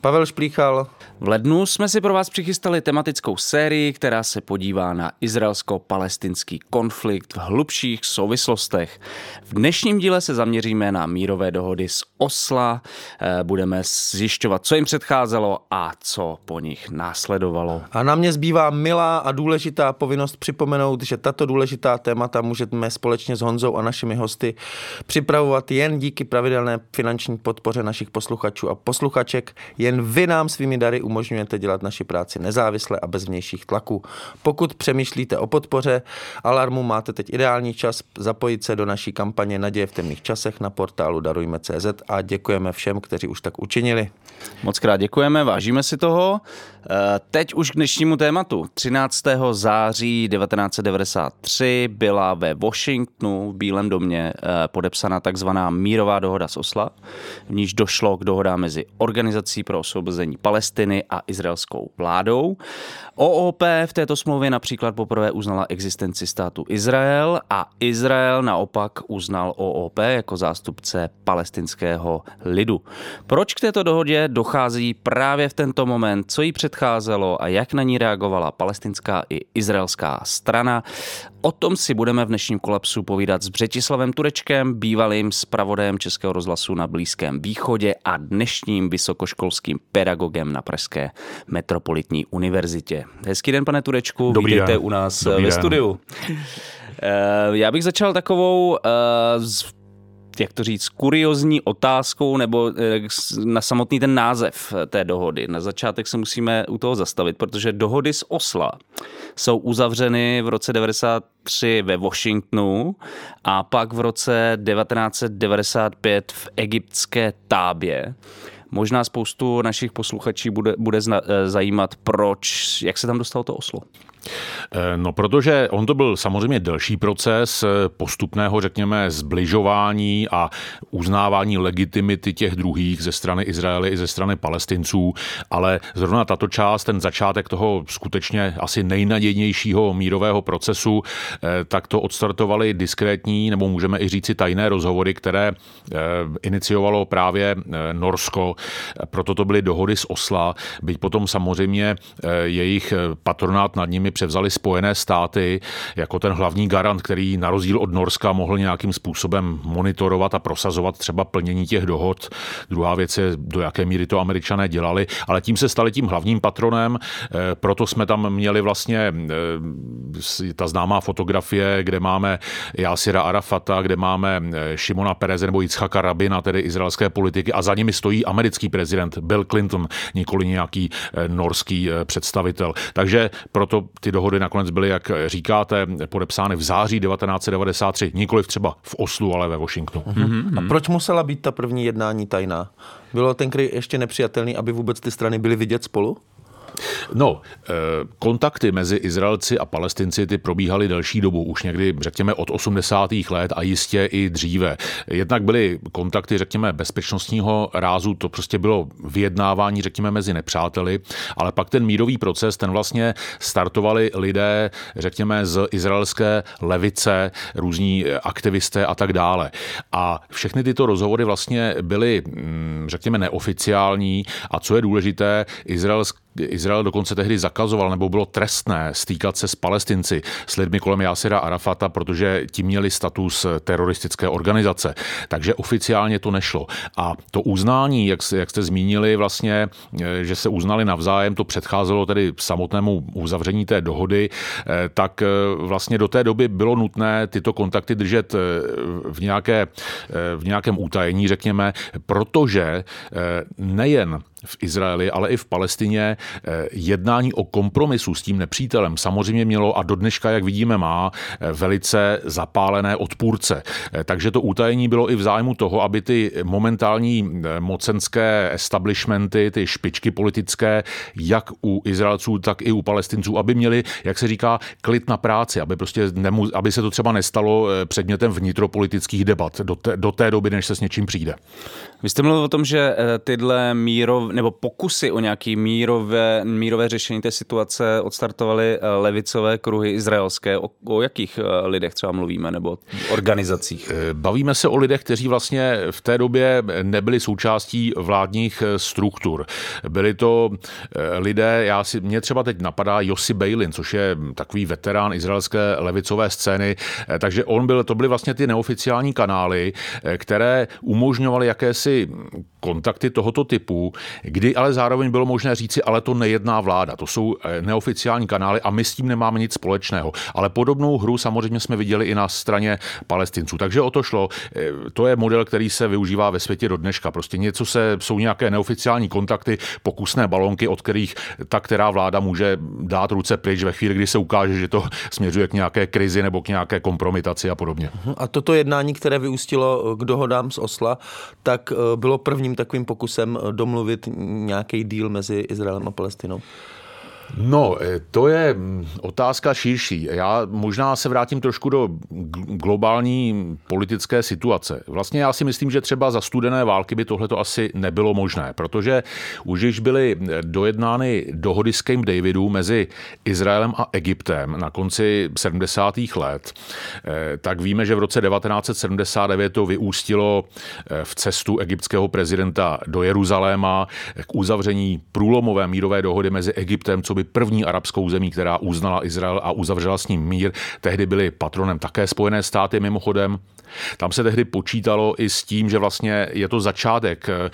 Pavel Šplíchal. v lednu jsme si pro vás přichystali tematickou sérii, která se podívá na izraelsko-palestinský konflikt v hlubších souvislostech. V dnešním díle se zaměříme na mírové dohody z Osla, eh, budeme zjišťovat, co jim předcházelo a co po nich následovalo. A na mě zbývá milá a důležitá povinnost připomenout, že tato důležitá témata můžeme společně s Honzou a našimi hosty připravovat jen díky pravidelné finanční podpoře našich posluchačů a posluchaček. Jen vy nám svými dary umožňujete dělat naši práci nezávisle a bez vnějších tlaků. Pokud přemýšlíte o podpoře Alarmu, máte teď ideální čas zapojit se do naší kampaně Naděje v temných časech na portálu Darujme.cz a děkujeme všem, kteří už tak učinili. Moc krát děkujeme, vážíme si toho. Eh, Teď už k dnešnímu tématu. 13. září 1993 byla ve Washingtonu v Bílém domě eh, podepsána takzvaná mírová dohoda z Osla, v níž došlo k dohodám mezi Organizací pro osvobození Palestiny a izraelskou vládou. OOP v této smlouvě například poprvé uznala existenci státu Izrael a Izrael naopak uznal OOP jako zástupce palestinského lidu. Proč k této dohodě dochází právě v tento moment, co jí předcházelo a jak na ní reagovala palestinská i izraelská strana? O tom si budeme v dnešním kolapsu povídat s Břetislavem Turečkem, bývalým zpravodajem Českého rozhlasu na Blízkém východě a dnešním vysokoškolským pedagogem na Pražské metropolitní univerzitě. Hezký den, pane Turečku, Dobrý vítejte den. u nás Dobrý ve den. studiu. Eh, Já bych začal takovou eh, jak to říct, kuriozní otázkou nebo eh, na samotný ten název té dohody. Na začátek se musíme u toho zastavit, protože dohody z Osla jsou uzavřeny v roce 93 ve Washingtonu a pak v roce 1995 v egyptské Tábě. Možná spoustu našich posluchačů bude, bude zna, eh, zajímat, proč, jak se tam dostalo to Oslo. Eh, No, protože on to byl samozřejmě delší proces eh, postupného, řekněme, zbližování a uznávání legitimity těch druhých ze strany Izraele i ze strany palestinců, ale zrovna tato část, ten začátek toho skutečně asi nejnadějnějšího mírového procesu, eh, tak to odstartovali diskrétní, nebo můžeme i říci tajné rozhovory, které iniciovalo právě Norsko, proto to byly dohody z Osla, byť potom samozřejmě jejich patronát nad nimi převzali Spojené státy jako ten hlavní garant, který na rozdíl od Norska mohl nějakým způsobem monitorovat a prosazovat třeba plnění těch dohod. Druhá věc je, do jaké míry to američané dělali, ale tím se stali tím hlavním patronem, eh, proto jsme tam měli vlastně eh, ta známá fotografie, kde máme Jasira Arafata, kde máme eh, Šimona Pereze nebo Yitzhaka Rabina, tedy izraelské politiky a za nimi stojí americký prezident Bill Clinton, nikoli nějaký norský představitel. Takže proto ty dohody nakonec byly, jak říkáte, podepsány v září 1993, nikoli třeba v Oslu, ale ve Washingtonu. Mm-hmm. A proč musela být ta první jednání tajná? Bylo tenkrý ještě nepřijatelný, aby vůbec ty strany byly vidět spolu? No, eh, kontakty mezi Izraelci a Palestinci ty probíhaly delší dobu, už někdy, řekněme, od 80. let a jistě i dříve. Jednak byly kontakty, řekněme, bezpečnostního rázu, to prostě bylo vyjednávání, řekněme, mezi nepřáteli, ale pak ten mírový proces, ten vlastně startovali lidé, řekněme, z izraelské levice, různí aktivisté a tak dále. A všechny tyto rozhovory vlastně byly, mm, řekněme, neoficiální a co je důležité, izraelské Izrael dokonce tehdy zakazoval nebo bylo trestné stýkat se s palestinci, s lidmi kolem Jasira Arafata, protože ti měli status teroristické organizace. Takže oficiálně to nešlo. A to uznání, jak, jak jste zmínili, vlastně, eh, že se uznali navzájem, to předcházelo tedy samotnému uzavření té dohody, eh, tak eh, vlastně do té doby bylo nutné tyto kontakty držet v, nějaké, v nějakém utajení, řekněme, protože nejen v Izraeli, ale i v Palestině eh, jednání o kompromisu s tím nepřítelem samozřejmě mělo a do dneška, jak vidíme, má eh, velice zapálené odpůrce. Eh, takže to utajení bylo i v zájmu toho, aby ty momentální mocenské establishmenty, ty špičky politické, jak u Izraelců, tak i u Palestinců, aby měli, jak se říká, klid na práci, aby, prostě nemu, aby se to třeba nestalo předmětem vnitropolitických debat do té, do té doby, než se s něčím přijde. Vy jste mluvil o tom, že tyhle mírov, nebo pokusy o nějaké mírové, mírové řešení té situace odstartovaly eh, levicové kruhy izraelské. O, o jakých eh, lidech třeba mluvíme, nebo organizacích? Eh, bavíme se o lidech, kteří vlastně v té době nebyli součástí vládních struktur. Byli to lidé, já si, mě třeba teď napadá Josi Bejlin, což je takový veterán izraelské levicové scény, takže on byl, to byly vlastně ty neoficiální kanály, které umožňovaly jakési kontakty tohoto typu, kdy ale zároveň bylo možné říci, ale to nejedná vláda, to jsou eh, neoficiální kanály a my s tím nemáme nic společného. Ale podobnou hru samozřejmě jsme viděli i na straně palestinců. Takže o to šlo. Eh, to je model, který se využívá ve světě do dneška. Prostě něco se, jsou nějaké neoficiální kontakty, pokusné balonky, od kterých ta, která vláda může dát ruce pryč ve chvíli, kdy se ukáže, že to směřuje k nějaké krizi nebo k nějaké kompromitaci a podobně. A toto jednání, které vyústilo k dohodám z Osla, tak eh, bylo prvním takovým pokusem domluvit nějaký díl mezi Izraelem a Palestinou? No, eh, to je mm, otázka širší. Já možná se vrátím trošku do globální politické situace. Vlastně já si myslím, že třeba za studené války by tohle to asi nebylo možné, protože už když byly eh, dojednány dohody s Camp Davidu mezi Izraelem a Egyptem na konci 70. let, eh, tak víme, že v roce 1979 to vyústilo v cestu egyptského prezidenta do Jeruzaléma k uzavření průlomové mírové dohody mezi Egyptem, co by by první arabskou zemí, která uznala Izrael a uzavřela s ním mír. Tehdy byly patronem také Spojené státy mimochodem. Tam se tehdy počítalo i s tím, že vlastně je to začátek eh,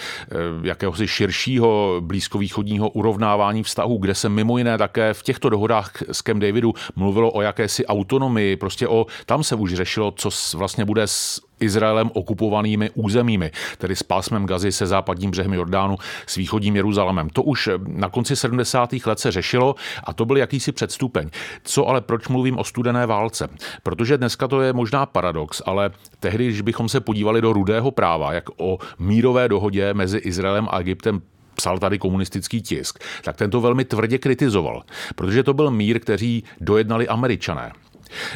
jakéhosi širšího blízkovýchodního urovnávání vztahů, kde se mimo jiné také v těchto dohodách s Kem Davidu mluvilo o jakési autonomii, prostě o, tam se už řešilo, co vlastně bude s Izraelem okupovanými územími, tedy s pásmem Gazy se západním břehem Jordánu s východním Jeruzalémem. To už na konci 70. let se řešilo a to byl jakýsi předstupeň. Co ale proč mluvím o studené válce? Protože dneska to je možná paradox, ale tehdy, když bychom se podívali do rudého práva, jak o mírové dohodě mezi Izraelem a Egyptem psal tady komunistický tisk, tak ten to velmi tvrdě kritizoval, protože to byl mír, který dojednali američané.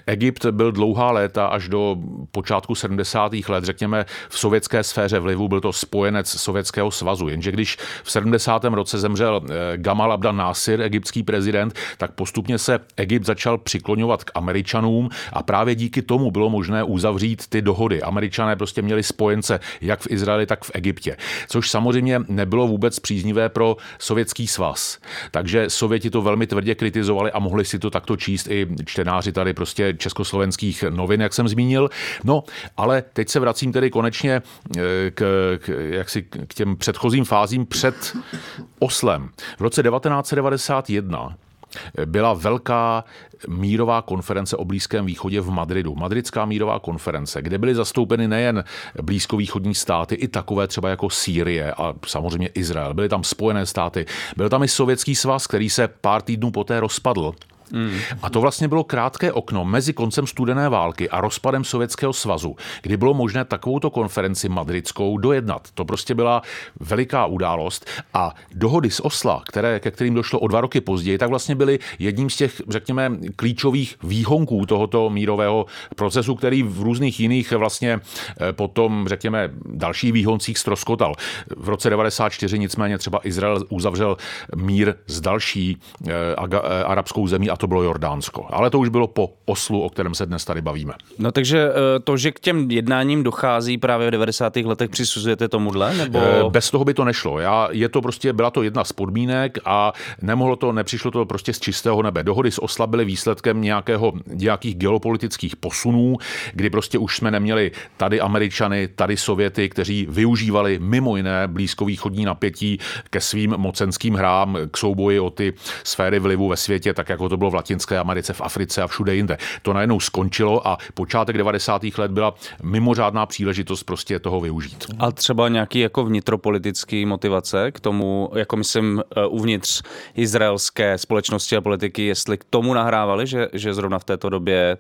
Egypt byl dlouhá léta až do počátku 70. let, řekněme, v sovětské sféře vlivu, byl to spojenec Sovětského svazu. Jenže když v 70. roce zemřel eh, Gamal Abdel Nasir, egyptský prezident, tak postupně se Egypt začal přikloňovat k Američanům a právě díky tomu bylo možné uzavřít ty dohody. Američané prostě měli spojence jak v Izraeli, tak v Egyptě, což samozřejmě nebylo vůbec příznivé pro sovětský svaz. Takže Sověti to velmi tvrdě kritizovali a mohli si to takto číst i čtenáři tady prostě československých novin, jak jsem zmínil. No, ale teď se vracím tedy konečně eh, k, k, jaksi k těm předchozím fázím před Oslem. V roce 1991 byla velká mírová konference o Blízkém východě v Madridu. Madridská mírová konference, kde byly zastoupeny nejen blízkovýchodní státy, i takové třeba jako Sýrie a samozřejmě Izrael. Byly tam Spojené státy, byl tam i Sovětský svaz, který se pár týdnů poté rozpadl. Mm. A to vlastně bylo krátké okno mezi koncem studené války a rozpadem Sovětského svazu, kdy bylo možné takovouto konferenci madridskou dojednat. To prostě byla veliká událost a dohody z Osla, které, ke kterým došlo o dva roky později, tak vlastně byly jedním z těch, řekněme, klíčových výhonků tohoto mírového procesu, který v různých jiných vlastně eh, potom, řekněme, dalších výhoncích stroskotal. V roce 94 nicméně třeba Izrael uzavřel mír s další eh, arabskou zemí a to bylo Jordánsko. Ale to už bylo po Oslu, o kterém se dnes tady bavíme. No takže to, že k těm jednáním dochází právě v 90. letech, přisuzujete tomuhle? Nebo... Bez toho by to nešlo. Já, je to prostě, byla to jedna z podmínek a nemohlo to, nepřišlo to prostě z čistého nebe. Dohody s Osla byly výsledkem nějakého, nějakých geopolitických posunů, kdy prostě už jsme neměli tady Američany, tady Sověty, kteří využívali mimo jiné blízkovýchodní napětí ke svým mocenským hrám, k souboji o ty sféry vlivu ve světě, tak jako to bylo v Latinské Americe, v Africe a všude jinde. To najednou skončilo a počátek 90. let byla mimořádná příležitost prostě toho využít. A třeba nějaký jako vnitropolitický motivace k tomu, jako myslím eh, uvnitř izraelské společnosti a politiky, jestli k tomu nahrávali, že, že zrovna v této době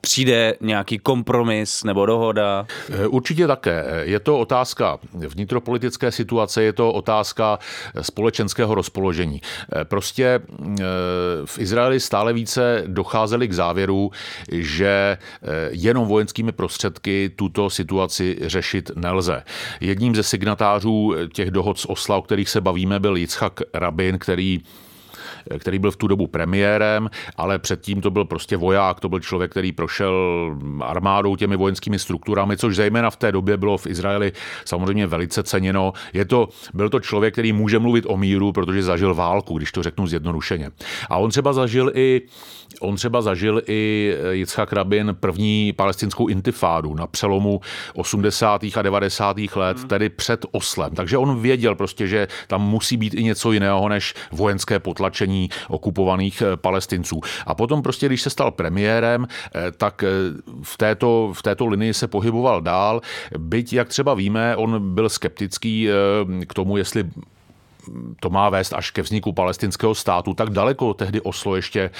přijde nějaký kompromis nebo dohoda? Eh, určitě také. Je to otázka vnitropolitické situace, je to otázka společenského rozpoložení. Eh, prostě eh, v Izraeli stále více docházeli k závěru, že jenom vojenskými prostředky tuto situaci řešit nelze. Jedním ze signatářů těch dohod z Osla, o kterých se bavíme, byl Yitzhak Rabin, který který byl v tu dobu premiérem, ale předtím to byl prostě voják, to byl člověk, který prošel armádou těmi vojenskými strukturami, což zejména v té době bylo v Izraeli samozřejmě velice ceněno. Je to, byl to člověk, který může mluvit o míru, protože zažil válku, když to řeknu zjednodušeně. A on třeba zažil i On třeba zažil i Yitzhak Rabin první palestinskou intifádu na přelomu 80. a 90. let, hmm. tedy před Oslem. Takže on věděl prostě, že tam musí být i něco jiného než vojenské potlačení okupovaných eh, palestinců. A potom prostě, když se stal premiérem, eh, tak eh, v této, v této linii se pohyboval dál. Byť, jak třeba víme, on byl skeptický k tomu, jestli to má vést až ke vzniku palestinského státu, tak daleko tehdy Oslo ještě e,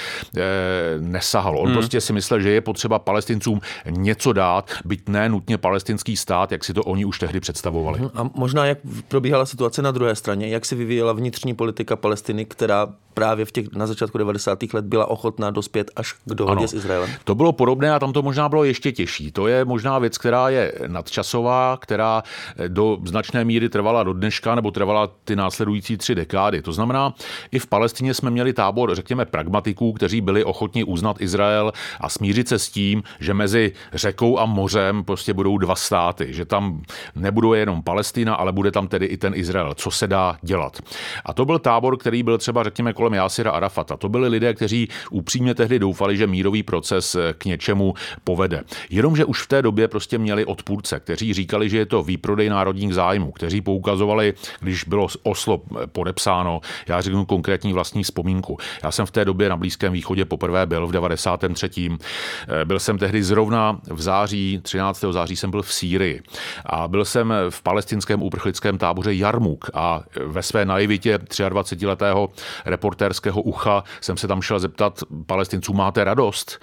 nesahalo. On hmm. prostě si myslel, že je potřeba palestincům něco dát, byť ne nutně palestinský stát, jak si to oni už tehdy představovali. Hmm. A možná jak probíhala situace na druhé straně, jak se vyvíjela vnitřní politika Palestiny, která právě v těch, na začátku 90. let byla ochotná dospět až k dohodě ano, s Izraelem. To bylo podobné a tam to možná bylo ještě těžší. To je možná věc, která je nadčasová, která do značné míry trvala do dneška nebo trvala ty následující tři dekády. To znamená, i v Palestině jsme měli tábor, řekněme, pragmatiků, kteří byli ochotni uznat Izrael a smířit se s tím, že mezi řekou a mořem prostě budou dva státy, že tam nebudou jenom Palestina, ale bude tam tedy i ten Izrael. Co se dá dělat? A to byl tábor, který byl třeba, řekněme, kolem Jásira Arafata. To byli lidé, kteří upřímně tehdy doufali, že mírový proces eh, k něčemu povede. Jenomže už v té době prostě měli odpůrce, kteří říkali, že je to výprodej národních zájmů, kteří poukazovali, když bylo Oslo eh, podepsáno, já řeknu konkrétní vlastní vzpomínku. Já jsem v té době na Blízkém východě poprvé byl v 93. Eh, byl jsem tehdy zrovna v září, 13. září jsem byl v Sýrii a byl jsem v palestinském uprchlickém táboře Jarmuk a ve své naivitě 23-letého reportéra reportérského ucha jsem se tam šel zeptat palestinců, máte radost?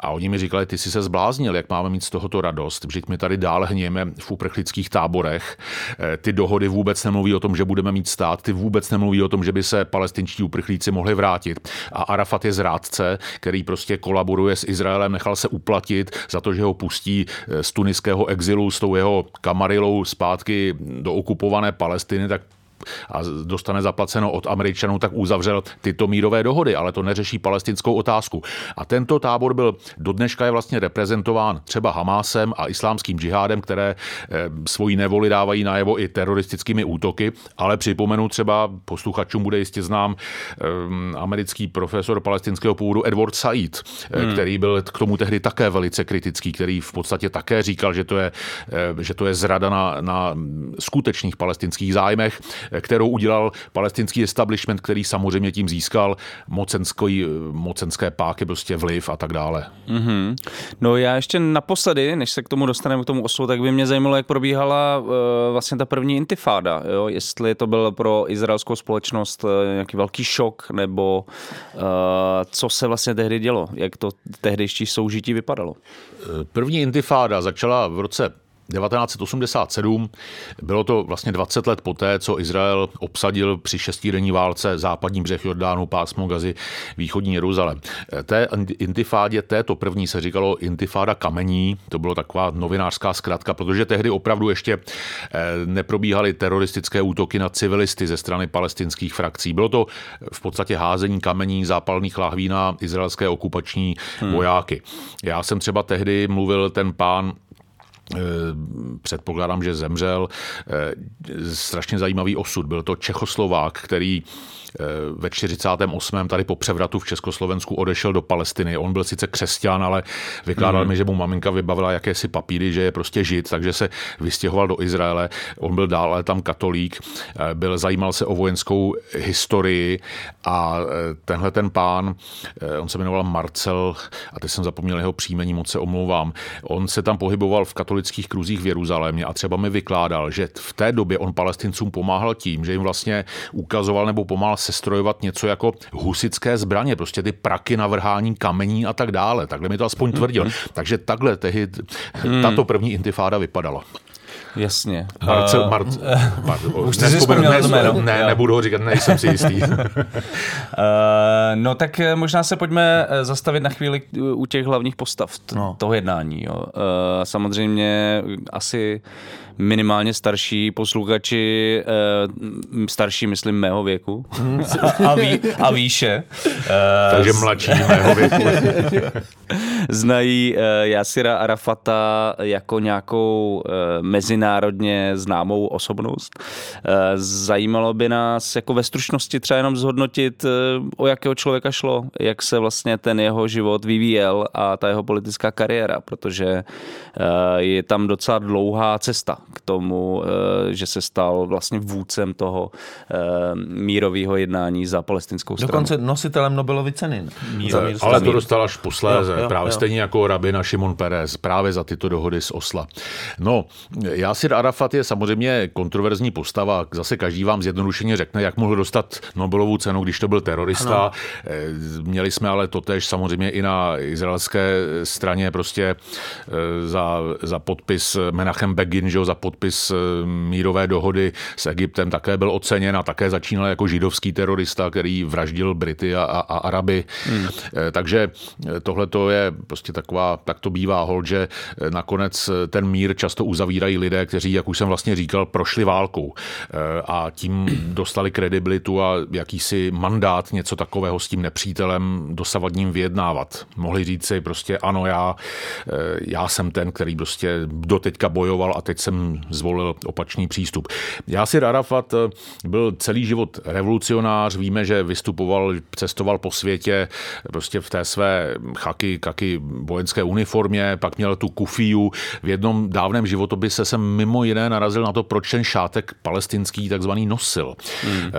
A oni mi říkali, ty jsi se zbláznil, jak máme mít z tohoto radost, že my tady dál hnějeme v uprchlických táborech. Eh, ty dohody vůbec nemluví o tom, že budeme mít stát, ty vůbec nemluví o tom, že by se palestinští uprchlíci mohli vrátit. A Arafat je zrádce, který prostě kolaboruje s Izraelem, nechal se uplatit za to, že ho pustí eh, z tuniského exilu s tou jeho kamarilou zpátky do okupované Palestiny, tak a dostane zaplaceno od Američanů, tak uzavřel tyto mírové dohody, ale to neřeší palestinskou otázku. A tento tábor byl do dneška je vlastně reprezentován třeba Hamásem a islámským džihádem, které eh, svoji nevoli dávají najevo i teroristickými útoky, ale připomenu třeba posluchačům bude jistě znám eh, americký profesor palestinského původu Edward Said, eh, hmm. který byl k tomu tehdy také velice kritický, který v podstatě také říkal, že to je, že to je zrada na, na skutečných palestinských zájmech kterou udělal palestinský establishment, který samozřejmě tím získal mocenský, mocenské páky, prostě vliv a tak dále. Mm-hmm. No já ještě naposledy, než se k tomu dostaneme k tomu oslu, tak by mě zajímalo, jak probíhala uh, vlastně ta první intifáda. Jo? Jestli to byl pro izraelskou společnost uh, nějaký velký šok, nebo uh, co se vlastně tehdy dělo, jak to tehdejší soužití vypadalo. První intifáda začala v roce 1987 bylo to vlastně 20 let poté, co Izrael obsadil při šestidenní válce západní břeh Jordánu, pásmo Gazy, východní Jeruzalém. Té intifádě této první se říkalo intifáda kamení, to bylo taková novinářská zkratka, protože tehdy opravdu ještě eh, neprobíhaly teroristické útoky na civilisty ze strany palestinských frakcí. Bylo to v podstatě házení kamení zápalných lahví na izraelské okupační hmm. vojáky. Já jsem třeba tehdy mluvil ten pán předpokládám, že zemřel. Eh, strašně zajímavý osud. Byl to Čechoslovák, který Eh, ve 48. tady po převratu v Československu odešel do Palestiny. On byl sice křesťan, ale vykládal mm. mi, že mu maminka vybavila jakési papíry, že je prostě žid, takže se vystěhoval do Izraele. On byl dále tam katolík, eh, byl, zajímal se o vojenskou historii a eh, tenhle ten pán, on se jmenoval Marcel, a teď jsem zapomněl jeho příjmení, moc se omlouvám. On se tam pohyboval v katolických kruzích v Jeruzalémě a třeba mi vykládal, že v té době on palestincům pomáhal tím, že jim vlastně ukazoval nebo pomáhal sestrojovat něco jako husické zbraně, prostě ty praky na vrhání kamení a tak dále. Takhle mi to aspoň tvrdil. Mm-hmm. Takže takhle tehdy tato první intifáda vypadala. Jasně. Marcel, Mar, Mar, Už jsi vzpomněl ne, jméno? Ne, jo. nebudu ho říkat, nejsem si jistý. uh, no tak eh, možná se pojďme eh, zastavit na chvíli u těch hlavních postav t- no. toho jednání. Jo. Uh, samozřejmě asi minimálně starší posluchači, eh, starší, myslím, mého věku a, ví, a výše. Eh, Takže mladší mého věku. znají eh, Jasira Arafata jako nějakou mezinárodně známou osobnost. Zajímalo by nás jako ve stručnosti třeba jenom zhodnotit, o jakého člověka šlo, jak se vlastně ten jeho život vyvíjel a ta jeho politická kariéra, protože je tam docela dlouhá cesta k tomu, eh, že se stal vlastně vůdcem toho eh, mírového jednání za palestinskou stranu. Dokonce nositelem Nobelovy ceny. Mír, mír, ale to dostal až posléze, jo, jo, právě jo. stejně jako rabina Šimon Peres, právě za tyto dohody z Osla. No, Jasir Arafat je samozřejmě kontroverzní postava, zase každý vám zjednodušeně řekne, jak mohl dostat Nobelovu cenu, když to byl terorista. Ano. Eh, měli jsme ale totež samozřejmě i na izraelské straně prostě za, za podpis Menachem Begin, že za podpis eh, mírové dohody s Egyptem také byl oceněn a také začínal jako židovský terorista, který vraždil Brity a, a, a Araby. Hmm. Eh, takže eh, tohle to je prostě taková, tak to bývá hol, že nakonec ten mír často uzavírají lidé, kteří, jak už jsem vlastně říkal, prošli válkou a tím dostali kredibilitu a jakýsi mandát něco takového s tím nepřítelem dosavadním vyjednávat. Mohli říct si prostě ano, já, já jsem ten, který prostě doteďka bojoval a teď jsem zvolil opačný přístup. Jásir Arafat eh, byl celý život revolucionář, víme, že vystupoval, cestoval po světě prostě v té své chaky, kaky vojenské uniformě, pak měl tu kufiju. V jednom dávném životopise jsem mimo jiné narazil na to, proč ten šátek palestinský takzvaný nosil. Hmm.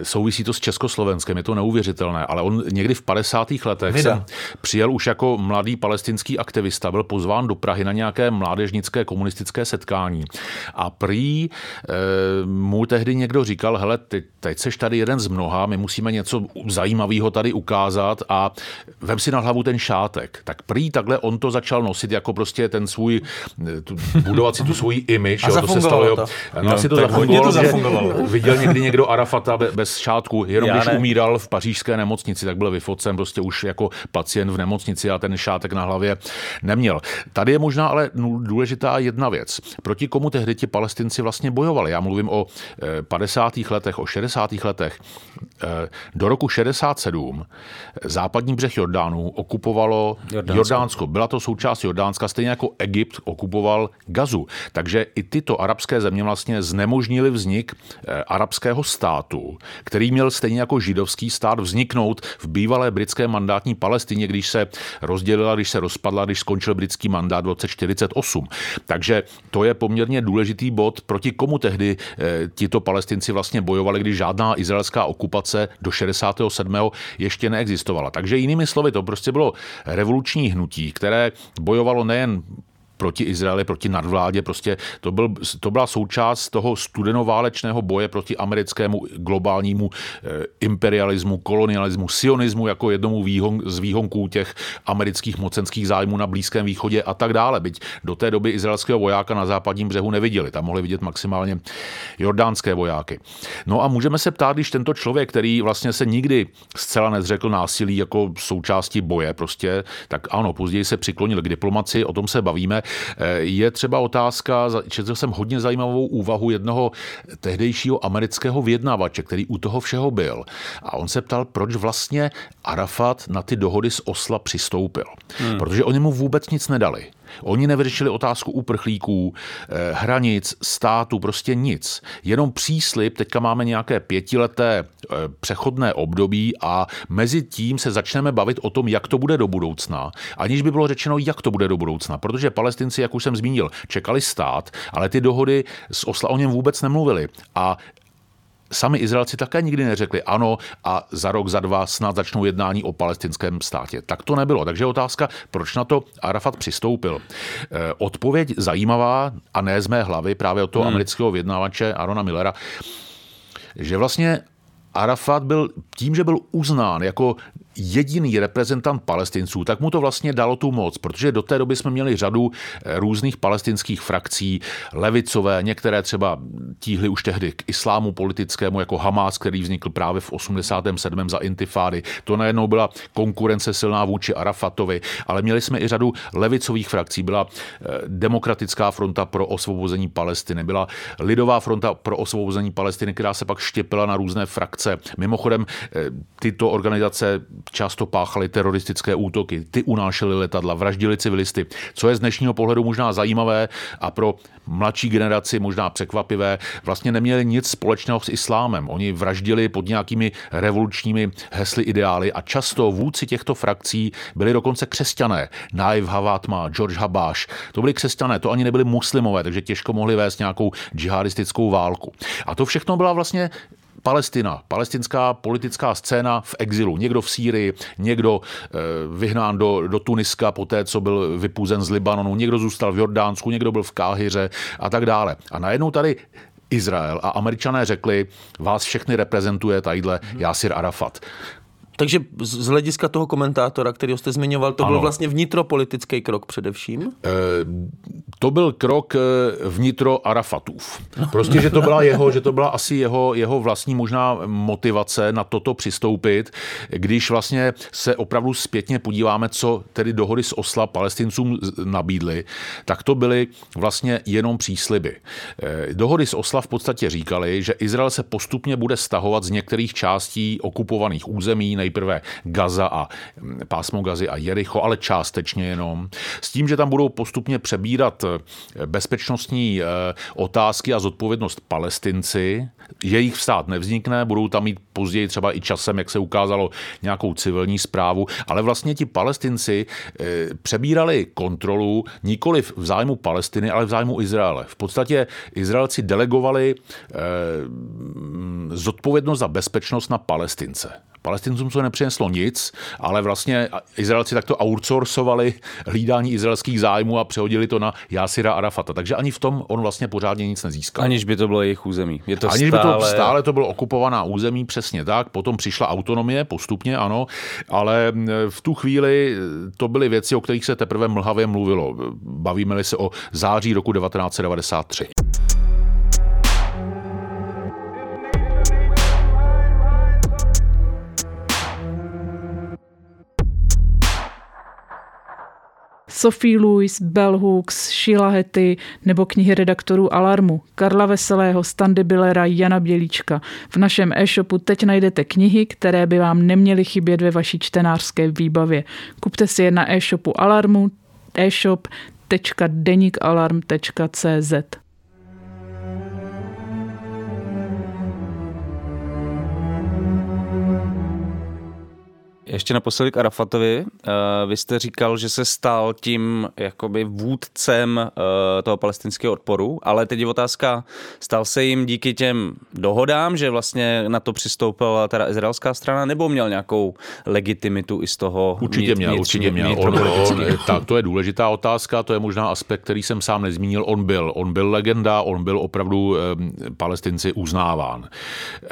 E, souvisí to s Československem, je to neuvěřitelné, ale on někdy v 50. letech jsem přijel už jako mladý palestinský aktivista, byl pozván do Prahy na nějaké mládežnické komunistické setkání a prý e, mu tehdy někdo říkal, hele, ty, teď seš tady jeden z mnoha, my musíme něco zajímavého tady ukázat a vem si na hlavu ten šátek. Tak prý takhle on to začal nosit jako prostě ten svůj, eh, tu, budovat si tu svoji image. A jo, to se stalo. No, no, asi to zafungovalo, to zafungovalo. viděl někdy někdo Arafata bez šátku, jenom Já když ne. umíral v pařížské nemocnici, tak byl vyfocen prostě už jako pacient v nemocnici a ten šátek na hlavě neměl. Tady je možná ale důležitá jedna věc. Proti komu tehdy ti palestinci vlastně bojovali. Já mluvím o 50. Eh, letech, o 60. letech. Eh, do roku 67 západní břeh Jordánu okupovalo Jordánsko. Jordánsko. Byla to součást Jordánska, stejně jako Egypt okupoval Gazu. Takže i tyto arabské země vlastně znemožnili vznik eh, arabského státu, který měl stejně jako židovský stát vzniknout v bývalé britské mandátní Palestině, když se rozdělila, když se rozpadla, když skončil britský mandát v roce 48. Takže to je poměrně důležitý bod, proti komu tehdy eh, tito palestinci vlastně bojovali, když žádná izraelská okupace do 67. ještě neexistovala. Takže jinými slovy, to prostě bylo revoluční hnutí, které bojovalo nejen proti Izraeli, proti nadvládě. Prostě to, byl, to byla součást toho studenoválečného boje proti americkému globálnímu eh, imperialismu, kolonialismu, sionismu jako jednomu výhon, z výhonků těch amerických mocenských zájmů na Blízkém východě a tak dále. Byť do té doby izraelského vojáka na západním břehu neviděli. Tam mohli vidět maximálně jordánské vojáky. No a můžeme se ptát, když tento člověk, který vlastně se nikdy zcela nezřekl násilí jako součástí boje, prostě, tak ano, později se přiklonil k diplomaci, o tom se bavíme. Eh, je třeba otázka, četl jsem hodně zajímavou úvahu jednoho tehdejšího amerického vyjednávače, který u toho všeho byl. A on se ptal, proč vlastně Arafat na ty dohody z Osla přistoupil. Hmm. Protože oni mu vůbec nic nedali. Oni nevyřešili otázku uprchlíků, eh, hranic, státu, prostě nic. Jenom příslip, teďka máme nějaké pětileté eh, přechodné období a mezi tím se začneme bavit o tom, jak to bude do budoucna, aniž by bylo řečeno, jak to bude do budoucna. Protože palestinci, jak už jsem zmínil, čekali stát, ale ty dohody s Osla o něm vůbec nemluvili. A sami Izraelci také nikdy neřekli ano a za rok, za dva snad začnou jednání o palestinském státě. Tak to nebylo. Takže otázka, proč na to Arafat přistoupil. Eh, odpověď zajímavá a ne z mé hlavy, právě od toho hmm. amerického vyjednávače Arona Millera, že vlastně Arafat byl tím, že byl uznán jako jediný reprezentant palestinců, tak mu to vlastně dalo tu moc, protože do té doby jsme měli řadu eh, různých palestinských frakcí, levicové, některé třeba tíhly už tehdy k islámu politickému, jako Hamas, který vznikl právě v 87. za intifády. To najednou byla konkurence silná vůči Arafatovi, ale měli jsme i řadu levicových frakcí. Byla eh, Demokratická fronta pro osvobození Palestiny, byla Lidová fronta pro osvobození Palestiny, která se pak štěpila na různé frakce. Mimochodem, eh, tyto organizace často páchali teroristické útoky, ty unášely letadla, vraždili civilisty. Co je z dnešního pohledu možná zajímavé a pro mladší generaci možná překvapivé, vlastně neměli nic společného s islámem. Oni vraždili pod nějakými revolučními hesly ideály a často vůdci těchto frakcí byli dokonce křesťané. Naif Havatma, George Habash, to byli křesťané, to ani nebyli muslimové, takže těžko mohli vést nějakou džihadistickou válku. A to všechno byla vlastně Palestina, palestinská politická scéna v exilu. Někdo v Sýrii, někdo eh, vyhnán do, do Tuniska po té, co byl vypůzen z Libanonu, někdo zůstal v Jordánsku, někdo byl v Káhyře a tak dále. A najednou tady Izrael a američané řekli, vás všechny reprezentuje tadyhle Yasir Arafat. Takže z hlediska toho komentátora, který jste zmiňoval, to ano. byl vlastně vnitropolitický krok především? E, to byl krok eh, vnitro Arafatův. Prostě, že to byla jeho, že to byla asi jeho, jeho vlastní možná motivace na toto přistoupit, když vlastně se opravdu zpětně podíváme, co tedy dohody s Osla palestincům nabídly, tak to byly vlastně jenom přísliby. E, dohody s Osla v podstatě říkali, že Izrael se postupně bude stahovat z některých částí okupovaných území, nejprve Gaza a mm, pásmo Gazy a Jericho, ale částečně jenom. S tím, že tam budou postupně přebírat eh, bezpečnostní eh, otázky a zodpovědnost palestinci, jejich stát nevznikne, budou tam mít později třeba i časem, jak se ukázalo, nějakou civilní zprávu, ale vlastně ti palestinci eh, přebírali kontrolu nikoli v zájmu Palestiny, ale v zájmu Izraele. V podstatě Izraelci delegovali zodpovědnost za bezpečnost na Palestince. Palestincům to nepřineslo nic, ale vlastně Izraelci takto outsourcovali hlídání izraelských zájmů a přehodili to na Jasira Arafata. Takže ani v tom on vlastně pořádně nic nezískal. Aniž by to bylo jejich území. Je to Aniž stále... to stále to bylo okupovaná území, přesně tak. Potom přišla autonomie postupně, ano, ale v tu chvíli to byly věci, o kterých se teprve mlhavě mluvilo. Bavíme-li se o září roku 1993. Sophie Lewis, Bell Hooks, Sheila Hetty nebo knihy redaktorů Alarmu, Karla Veselého, Standy Billera, Jana Bělíčka. V našem e-shopu teď najdete knihy, které by vám neměly chybět ve vaší čtenářské výbavě. Kupte si je na e-shopu Alarmu e-shop.denikalarm.cz. Ještě naposledy k Arafatovi. Uh, vy jste říkal, že se stal tím jakoby vůdcem uh, toho palestinského odporu, ale teď je otázka, stal se jim díky těm dohodám, že vlastně na to přistoupila teda izraelská strana, nebo měl nějakou legitimitu i z toho? Určitě měl, určitě měl. On, on, tak, to je důležitá otázka, to je možná aspekt, který jsem sám nezmínil. On byl, on byl legenda, on byl opravdu um, palestinci uznáván.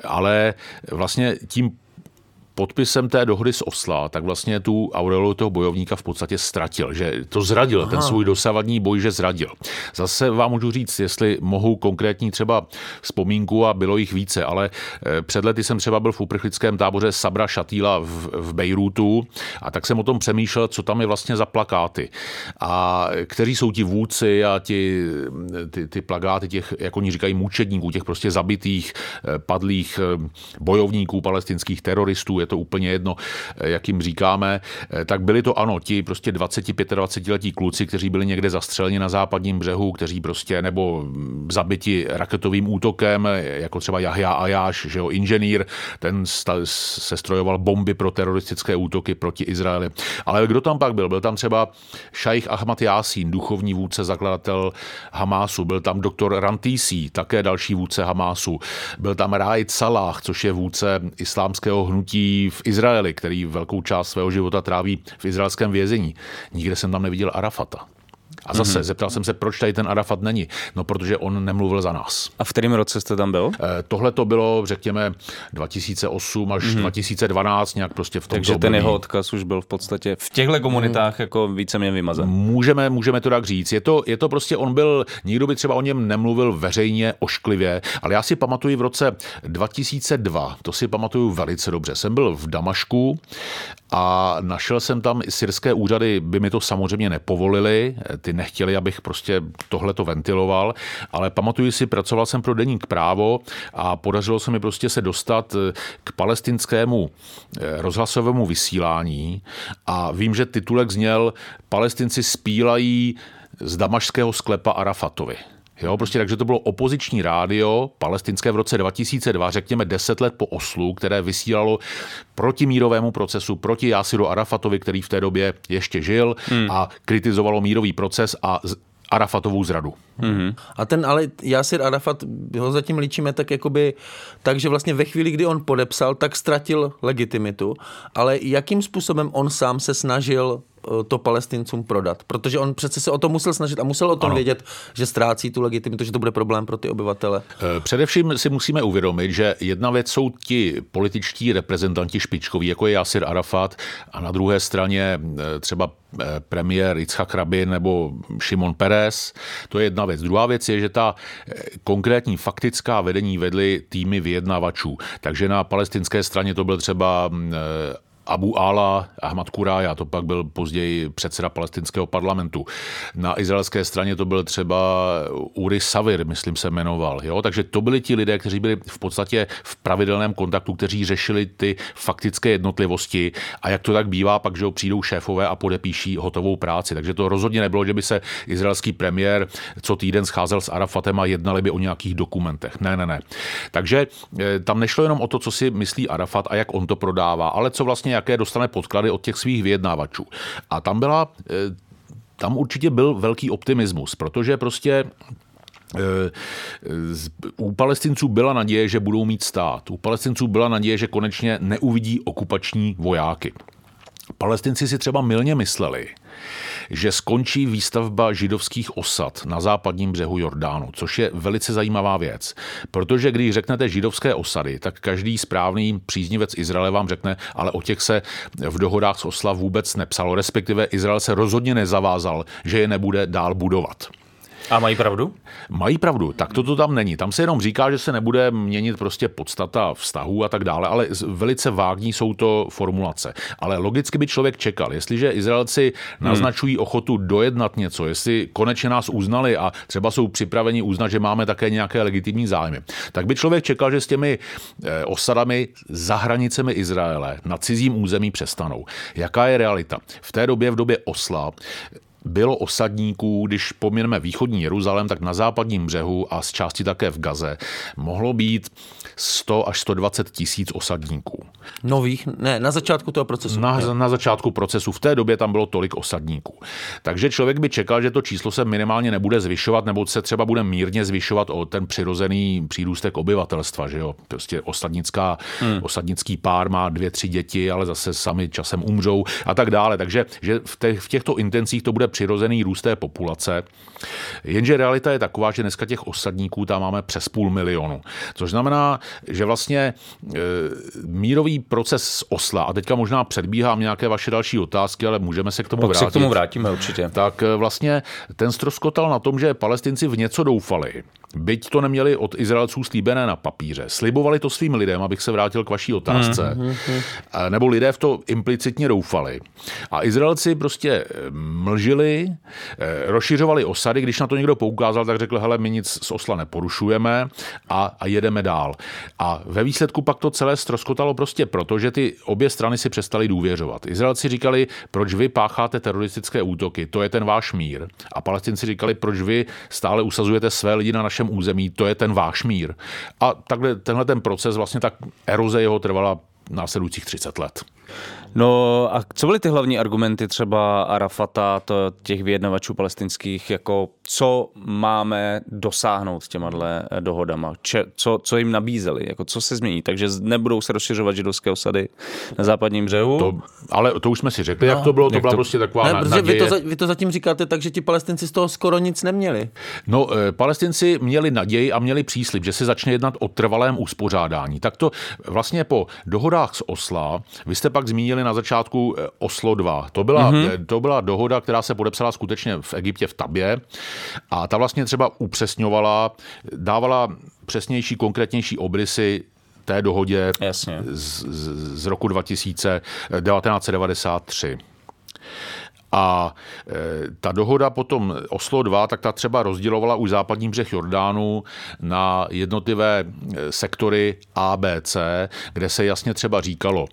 Ale vlastně tím podpisem té dohody s Osla, tak vlastně tu aureolu toho bojovníka v podstatě ztratil, že to zradil, Aha. ten svůj dosavadní boj, že zradil. Zase vám můžu říct, jestli mohu konkrétní třeba vzpomínku a bylo jich více, ale eh, před lety jsem třeba byl v uprchlickém táboře Sabra Šatýla v, v Bejrútu a tak jsem o tom přemýšlel, co tam je vlastně za plakáty a kteří jsou ti vůdci a ti, ty, ty plakáty těch, jak oni říkají, mučedníků, těch prostě zabitých, eh, padlých eh, bojovníků, palestinských teroristů, je to úplně jedno, eh, jak jim říkáme, eh, tak byli to ano, ti prostě 25-20 letí kluci, kteří byli někde zastřeleni na západním břehu, kteří prostě nebo zabiti raketovým útokem, eh, jako třeba Jahja Ajáš, že jo, inženýr, ten se strojoval bomby pro teroristické útoky proti Izraeli. Ale kdo tam pak byl? Byl tam třeba šajch Ahmad Yassin, duchovní vůdce, zakladatel Hamásu, byl tam doktor Rantisi, také další vůdce Hamásu, byl tam Raid Salah, což je vůdce islámského hnutí v Izraeli, který velkou část svého života tráví v izraelském vězení. Nikde jsem tam neviděl Arafata. A zase mm-hmm. zeptal jsem se, proč tady ten Arafat není. No, protože on nemluvil za nás. A v kterém roce jste tam byl? E, tohle to bylo, řekněme, 2008 až mm-hmm. 2012, nějak prostě v tom Takže ten jeho odkaz už byl v podstatě v těchto komunitách mm. jako víceméně vymazan. Můžeme, můžeme to tak říct. Je to, je to prostě, on byl, nikdo by třeba o něm nemluvil veřejně, ošklivě, ale já si pamatuju v roce 2002, to si pamatuju velice dobře. Jsem byl v Damašku a našel jsem tam syrské úřady, by mi to samozřejmě nepovolili, ty nechtěli, abych prostě tohle to ventiloval, ale pamatuju si, pracoval jsem pro deník právo a podařilo se mi prostě se dostat eh, k palestinskému eh, rozhlasovému vysílání a vím, že titulek zněl Palestinci spílají z damašského sklepa Arafatovi. Jo, prostě takže to bylo opoziční rádio, palestinské v roce 2002, řekněme 10 let po Oslu, které vysílalo proti mírovému procesu, proti Jasiru Arafatovi, který v té době ještě žil hmm. a kritizovalo mírový proces a Arafatovou zradu. Mm-hmm. A ten ale Jasir Arafat, ho zatím líčíme tak jakoby, takže vlastně ve chvíli, kdy on podepsal, tak ztratil legitimitu, ale jakým způsobem on sám se snažil to palestincům prodat. Protože on přece se o to musel snažit a musel o tom ano. vědět, že ztrácí tu legitimitu, že to bude problém pro ty obyvatele. Eh, především si musíme uvědomit, že jedna věc jsou ti političtí reprezentanti špičkoví, jako je Yasir Arafat, a na druhé straně eh, třeba premiér Yitzhak Rabin nebo Šimon Peres. To je jedna věc. Druhá věc je, že ta konkrétní faktická vedení vedly týmy vyjednavačů. Takže na palestinské straně to byl třeba Abu Ala Ahmad Kuraja, to pak byl později předseda palestinského parlamentu. Na izraelské straně to byl třeba Uri Savir, myslím se jmenoval. Jo? Takže to byli ti lidé, kteří byli v podstatě v pravidelném kontaktu, kteří řešili ty faktické jednotlivosti a jak to tak bývá, pak že přijdou šéfové a podepíší hotovou práci. Takže to rozhodně nebylo, že by se izraelský premiér co týden scházel s Arafatem a jednali by o nějakých dokumentech. Ne, ne, ne. Takže eh, tam nešlo jenom o to, co si myslí Arafat a jak on to prodává, ale co vlastně jaké dostane podklady od těch svých vyjednávačů. A tam byla, eh, tam určitě byl velký optimismus, protože prostě eh, u palestinců byla naděje, že budou mít stát. U palestinců byla naděje, že konečně neuvidí okupační vojáky. Palestinci si třeba milně mysleli, že skončí výstavba židovských osad na západním břehu Jordánu, což je velice zajímavá věc. Protože když řeknete židovské osady, tak každý správný příznivec Izraele vám řekne, ale o těch se v dohodách s Osla vůbec nepsalo, respektive Izrael se rozhodně nezavázal, že je nebude dál budovat. A mají pravdu? Mají pravdu, tak to, to tam není. Tam se jenom říká, že se nebude měnit prostě podstata vztahů a tak dále, ale velice vágní jsou to formulace. Ale logicky by člověk čekal, jestliže Izraelci hmm. naznačují ochotu dojednat něco, jestli konečně nás uznali a třeba jsou připraveni uznat, že máme také nějaké legitimní zájmy, tak by člověk čekal, že s těmi eh, osadami za hranicemi Izraele na cizím území přestanou. Jaká je realita? V té době, v době Osla, bylo osadníků, když poměreme východní Jeruzalém, tak na západním břehu a z části také v Gaze mohlo být 100 až 120 tisíc osadníků. Nových? Ne, na začátku toho procesu. Na, na začátku procesu. V té době tam bylo tolik osadníků. Takže člověk by čekal, že to číslo se minimálně nebude zvyšovat, nebo se třeba bude mírně zvyšovat o ten přirozený přírůstek obyvatelstva. Že jo? Prostě osadnická, hmm. osadnický pár má dvě, tři děti, ale zase sami časem umřou a tak dále. Takže že v, těch, v těchto intencích to bude přirozený růst té populace. Jenže realita je taková, že dneska těch osadníků tam máme přes půl milionu. Což znamená, že vlastně e, mírový proces z Osla, a teďka možná předbíhám nějaké vaše další otázky, ale můžeme se k tomu Pak vrátit. se k tomu vrátíme určitě. Tak e, vlastně ten stroskotal na tom, že palestinci v něco doufali. Byť to neměli od Izraelců slíbené na papíře. Slibovali to svým lidem, abych se vrátil k vaší otázce. Mm, hmm Nebo lidé v to implicitně doufali. A Izraelci prostě mlžili, e, rozšiřovali osady, když na to někdo poukázal, tak řekl, hele, my nic z Osla neporušujeme a, a jedeme dál. A ve výsledku pak to celé stroskotalo prostě proto, že ty obě strany si přestali důvěřovat. Izraelci říkali, proč vy pácháte teroristické útoky, to je ten váš mír. A palestinci říkali, proč vy stále usazujete své lidi na našem území, to je ten váš mír. A takhle tenhle ten proces, vlastně tak eroze jeho trvala následujících 30 let. No a co byly ty hlavní argumenty třeba Arafata, to těch vyjednavačů palestinských, jako co máme dosáhnout těma dohodama, Če, co, co jim nabízeli, jako co se změní, takže nebudou se rozšiřovat židovské osady na západním břehu. To, ale to už jsme si řekli, no, jak to bylo, to byla to... prostě taková ne, naděje. Vy to, vy to zatím říkáte tak, že ti palestinci z toho skoro nic neměli. No, e, palestinci měli naději a měli příslip, že se začne jednat o trvalém uspořádání. Tak to vlastně po dohodách z Osla, vy jste pak zmínili na začátku eh, Oslo 2. To byla, mm-hmm. to byla dohoda, která se podepsala skutečně v Egyptě v Tabě a ta vlastně třeba upřesňovala, dávala přesnější, konkrétnější obrysy té dohodě Jasně. Z, z, z roku 2000, 1993. A e, ta dohoda potom Oslo 2, tak ta třeba rozdělovala už západní břeh Jordánu na jednotlivé e, sektory A, B, C, kde se jasně třeba říkalo,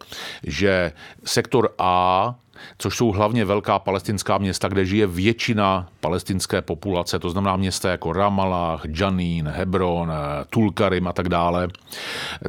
že sektor A což jsou hlavně velká palestinská města, kde žije většina palestinské populace, to znamená města jako Ramallah, Janin, Hebron, Tulkarim a tak dále,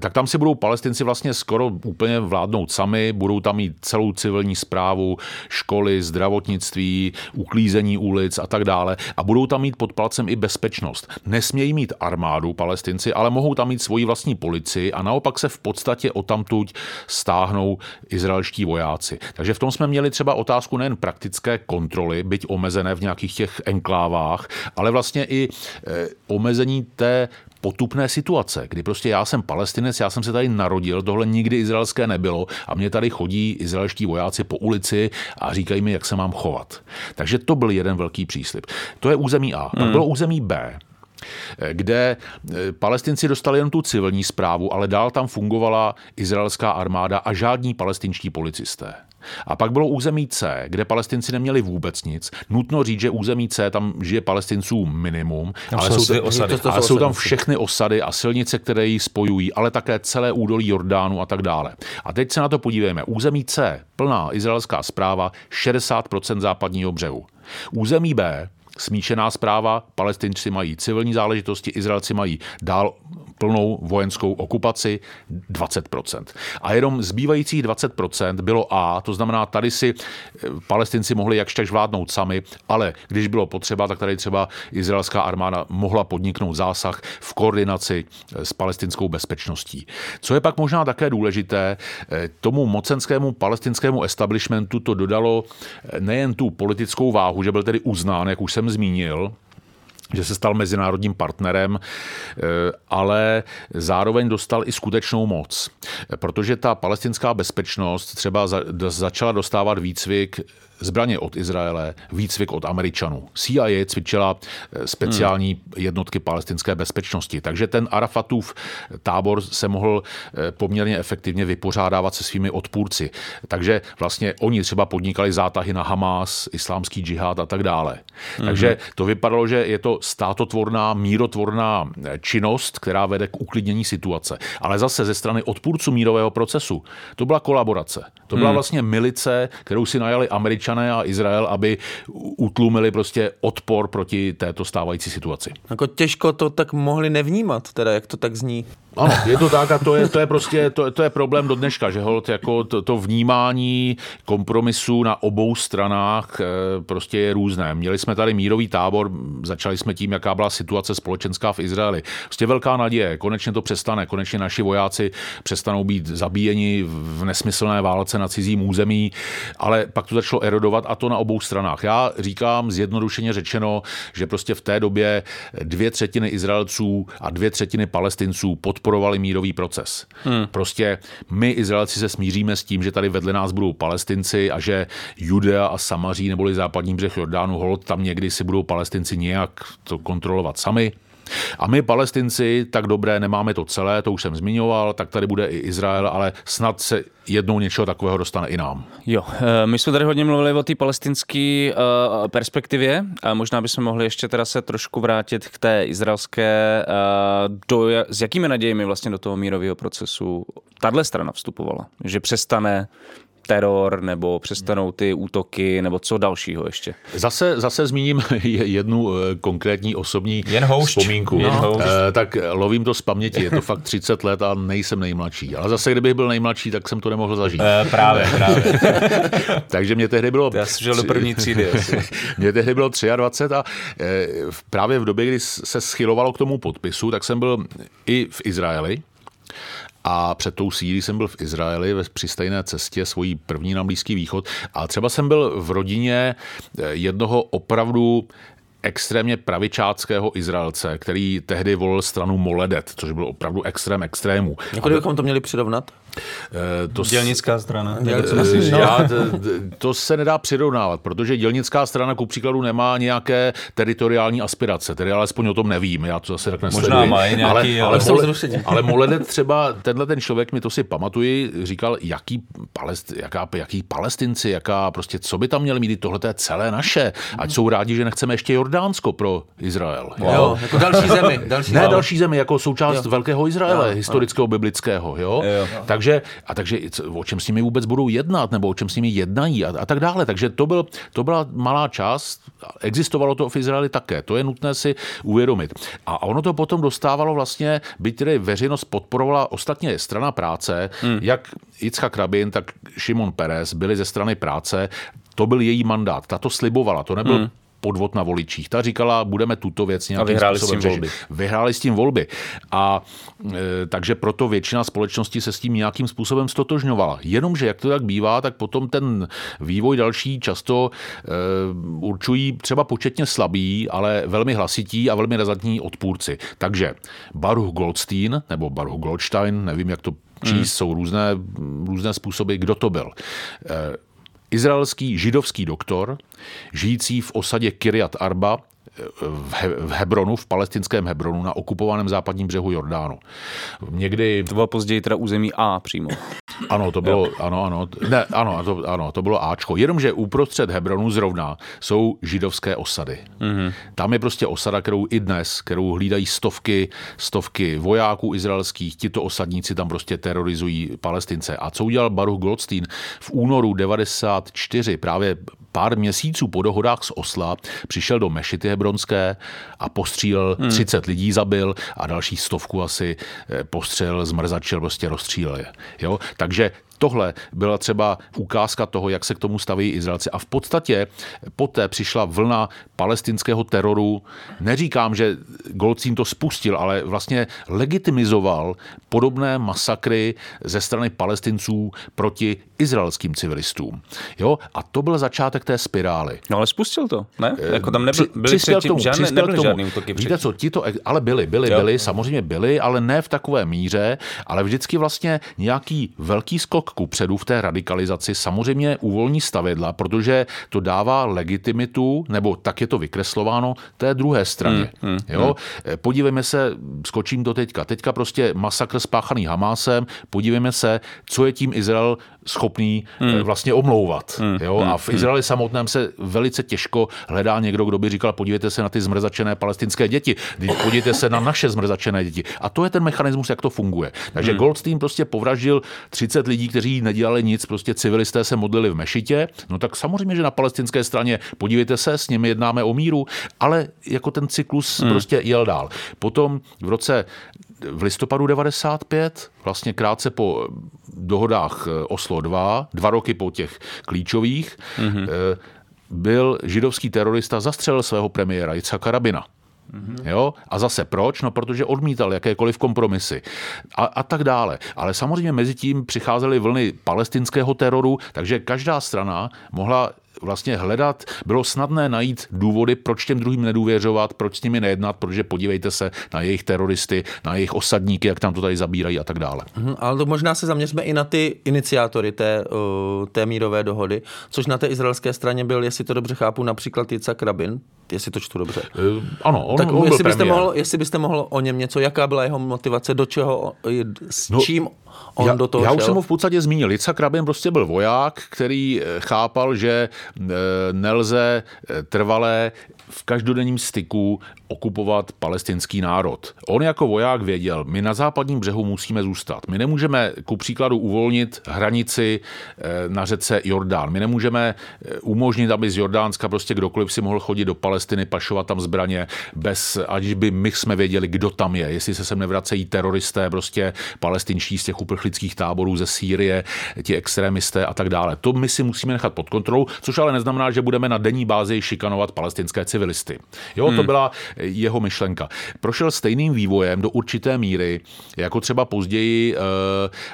tak tam si budou palestinci vlastně skoro úplně vládnout sami, budou tam mít celou civilní zprávu, školy, zdravotnictví, uklízení ulic a tak dále a budou tam mít pod palcem i bezpečnost. Nesmějí mít armádu palestinci, ale mohou tam mít svoji vlastní policii a naopak se v podstatě o tamtuť stáhnou izraelští vojáci. Takže v tom jsme měli měli třeba otázku nejen praktické kontroly, byť omezené v nějakých těch enklávách, ale vlastně i e, omezení té potupné situace, kdy prostě já jsem palestinec, já jsem se tady narodil, tohle nikdy izraelské nebylo a mě tady chodí izraelští vojáci po ulici a říkají mi, jak se mám chovat. Takže to byl jeden velký příslip. To je území A. Pak hmm. bylo území B, kde e, palestinci dostali jen tu civilní zprávu, ale dál tam fungovala izraelská armáda a žádní palestinští policisté. A pak bylo území C, kde palestinci neměli vůbec nic. Nutno říct, že území C tam žije palestinců minimum, tam ale, jsou, osady. To, to, to ale jsou tam všechny osady a silnice, které ji spojují, ale také celé údolí Jordánu a tak dále. A teď se na to podívejme. Území C, plná izraelská zpráva, 60% západního břehu. Území B, smíšená zpráva, palestinci mají civilní záležitosti, Izraelci mají dál plnou vojenskou okupaci 20%. A jenom zbývajících 20% bylo A, to znamená, tady si eh, palestinci mohli jakž tak vládnout sami, ale když bylo potřeba, tak tady třeba izraelská armáda mohla podniknout zásah v koordinaci eh, s palestinskou bezpečností. Co je pak možná také důležité, eh, tomu mocenskému palestinskému establishmentu to dodalo nejen tu politickou váhu, že byl tedy uznán, jak už jsem zmínil, že se stal mezinárodním partnerem, eh, ale zároveň dostal i skutečnou moc. Protože ta palestinská bezpečnost třeba začala dostávat výcvik zbraně od Izraele, výcvik od Američanů. CIA cvičila eh, speciální hmm. jednotky palestinské bezpečnosti, takže ten Arafatův tábor se mohl eh, poměrně efektivně vypořádávat se svými odpůrci. Takže vlastně oni třeba podnikali zátahy na Hamas, islámský džihad a tak dále. Hmm. Takže to vypadalo, že je to státotvorná, mírotvorná eh, činnost, která vede k uklidnění situace. Ale zase ze strany odpůrců mírového procesu to byla kolaborace. To byla hmm. vlastně milice, kterou si najali Američané američané a Izrael, aby utlumili prostě odpor proti této stávající situaci. Jako těžko to tak mohli nevnímat, teda jak to tak zní. Ano, je to tak a to je, to je prostě to, to je problém do dneška, že hold, jako to, to vnímání kompromisu na obou stranách eh, prostě je různé. Měli jsme tady mírový tábor, začali jsme tím, jaká byla situace společenská v Izraeli. Prostě velká naděje, konečně to přestane, konečně naši vojáci přestanou být zabíjeni v nesmyslné válce na cizím území, ale pak to začalo erodovat a to na obou stranách. Já říkám zjednodušeně řečeno, že prostě v té době dvě třetiny Izraelců a dvě třetiny Palestinců podporovali mírový proces. Hmm. Prostě my Izraelci se smíříme s tím, že tady vedle nás budou Palestinci a že Judea a Samaří neboli západní břeh Jordánu, hold tam někdy si budou Palestinci nějak to kontrolovat sami. A my palestinci, tak dobré, nemáme to celé, to už jsem zmiňoval, tak tady bude i Izrael, ale snad se jednou něčeho takového dostane i nám. Jo, eh, my jsme tady hodně mluvili o té palestinské uh, perspektivě a možná bychom mohli ještě teda se trošku vrátit k té izraelské, uh, do, s jakými nadějemi vlastně do toho mírového procesu tahle strana vstupovala, že přestane teror, nebo přestanou ty útoky, nebo co dalšího ještě? Zase, zase zmíním jednu eh, konkrétní osobní Jen vzpomínku. Jen houšť. Eh, tak lovím to z paměti, je to fakt 30 let a nejsem nejmladší. Ale zase, kdybych byl nejmladší, tak jsem to nemohl zažít. E, právě, právě. Takže mě tehdy bylo... Já jsem žil do první třídy. mě tehdy bylo 23 a právě v době, kdy se schylovalo k tomu podpisu, tak jsem byl i v Izraeli a před tou sílí jsem byl v Izraeli ve, při stejné cestě, svojí první na Blízký východ. A třeba jsem byl v rodině eh, jednoho opravdu extrémně pravičáckého Izraelce, který tehdy volil stranu Moledet, což byl opravdu extrém extrému. Jako bychom to měli přirovnat? Eh, to Dělnická strana. Eh, já, to se nedá přirovnávat, protože dělnická strana ku příkladu nemá nějaké teritoriální aspirace, tedy alespoň o tom nevím, já to zase tak nesleduji. Možná má nějaký, ale, ale, ale, ale Moledet třeba, tenhle ten člověk, mi to si pamatuji, říkal, jaký, palest, jaká, jaký palestinci, jaká prostě, co by tam měli mít, tohle je celé naše, ať jsou rádi, že nechceme ještě Jordánsko pro Izrael. Wow. Jo, jako další zemi. Další ne, další zemi, jako součást jo. velkého Izraele, jo. historického, biblického, jo. jo. Takže takže, a takže o čem s nimi vůbec budou jednat, nebo o čem s nimi jednají a, a tak dále. Takže to, byl, to byla malá část, existovalo to v Izraeli také, to je nutné si uvědomit. A ono to potom dostávalo vlastně, byť tedy veřejnost podporovala ostatně strana práce, hmm. jak Itzhak Rabin, tak Šimon Peres byli ze strany práce, to byl její mandát, ta to slibovala, to nebyl hmm podvod na voličích. Ta říkala, budeme tuto věc nějakým a vyhráli způsobem s tím volby. Vyhráli s tím volby. A e, takže proto většina společnosti se s tím nějakým způsobem stotožňovala. Jenomže, jak to tak bývá, tak potom ten vývoj další často e, určují třeba početně slabí, ale velmi hlasití a velmi razantní odpůrci. Takže Baruch Goldstein, nebo Baruch Goldstein, nevím, jak to číst, hmm. jsou různé, různé způsoby, kdo to byl. E, izraelský židovský doktor, žijící v osadě Kiryat Arba v, He- v Hebronu, v palestinském Hebronu, na okupovaném západním břehu Jordánu. Někdy... To bylo později teda území A přímo. Ano, to bylo, ano, ano, ne, ano, to, ano, to bylo Ačko. Jenomže uprostřed Hebronu zrovna jsou židovské osady. Mm-hmm. Tam je prostě osada, kterou i dnes, kterou hlídají stovky, stovky vojáků izraelských, tito osadníci tam prostě terorizují palestince. A co udělal Baruch Goldstein v únoru 94, právě pár měsíců po dohodách z Osla, přišel do Mešity Hebronské a postřílel hmm. 30 lidí zabil a další stovku asi eh, postřel, zmrzačil, prostě rozstřílel je. Jo? Takže tohle byla třeba ukázka toho, jak se k tomu staví Izraelci. A v podstatě poté přišla vlna palestinského teroru. Neříkám, že Golcín to spustil, ale vlastně legitimizoval podobné masakry ze strany palestinců proti izraelským civilistům. Jo? A to byl začátek té spirály. No ale spustil to, ne? Jako tam nebyl, byly přispěl předtím, tomu, žádné, přispěl nebyly tomu. žádný útoky Víte co, ti to, ale byly, byly, jo. byly, samozřejmě byly, ale ne v takové míře, ale vždycky vlastně nějaký velký skok ku předu v té radikalizaci samozřejmě uvolní stavidla, protože to dává legitimitu, nebo tak je to vykreslováno, té druhé straně. Hmm, hmm, jo? Hmm. Podívejme se, skočím to teďka. Teďka prostě masakr spáchaný Hamásem, podívejme se, co je tím Izrael schopný hmm. vlastně omlouvat. Hmm. Jo? A v hmm. Izraeli samotném se velice těžko hledá někdo, kdo by říkal, podívejte se na ty zmrzačené palestinské děti, podívejte se na naše zmrzačené děti. A to je ten mechanismus, jak to funguje. Takže hmm. Goldstein prostě povraždil 30 lidí, kteří nedělali nic, prostě civilisté se modlili v mešitě. No tak samozřejmě, že na palestinské straně, podívejte se, s nimi jednáme o míru, ale jako ten cyklus hmm. prostě jel dál. Potom v roce v listopadu 95, vlastně krátce po dohodách eh, Oslo 2, dva roky po těch klíčových, mm-hmm. byl židovský terorista zastřelil svého premiéra Yitzhaka Rabina. Mm-hmm. Jo? A zase proč? No, protože odmítal jakékoliv kompromisy a, a tak dále. Ale samozřejmě mezi tím přicházely vlny palestinského teroru, takže každá strana mohla vlastně hledat, bylo snadné najít důvody, proč těm druhým nedůvěřovat, proč s nimi nejednat, protože podívejte se na jejich teroristy, na jejich osadníky, jak tam to tady zabírají a tak dále. Mhm, ale to možná se zaměřme i na ty iniciátory té, té mírové dohody, což na té izraelské straně byl, jestli to dobře chápu, například Yitzhak Rabin, jestli to čtu dobře. Uh, ano, on, tak on jestli, byste mohl, jestli byste mohl o něm něco, jaká byla jeho motivace, do čeho, s no, čím on já, do toho Já šel? už jsem ho v podstatě zmínil. Yitzhak Rabin prostě byl voják, který eh, chápal, že eh, nelze trvalé v každodenním styku okupovat palestinský národ. On jako voják věděl, my na západním břehu musíme zůstat. My nemůžeme ku příkladu uvolnit hranici na řece Jordán. My nemůžeme umožnit, aby z Jordánska prostě kdokoliv si mohl chodit do Palestiny, pašovat tam zbraně, bez, aniž by my jsme věděli, kdo tam je. Jestli se sem nevracejí teroristé, prostě palestinští z těch uprchlických táborů ze Sýrie, ti extremisté a tak dále. To my si musíme nechat pod kontrolou, což ale neznamená, že budeme na denní bázi šikanovat palestinské civilisty. Jo, hmm. to byla jeho myšlenka. Prošel stejným vývojem do určité míry, jako třeba později uh,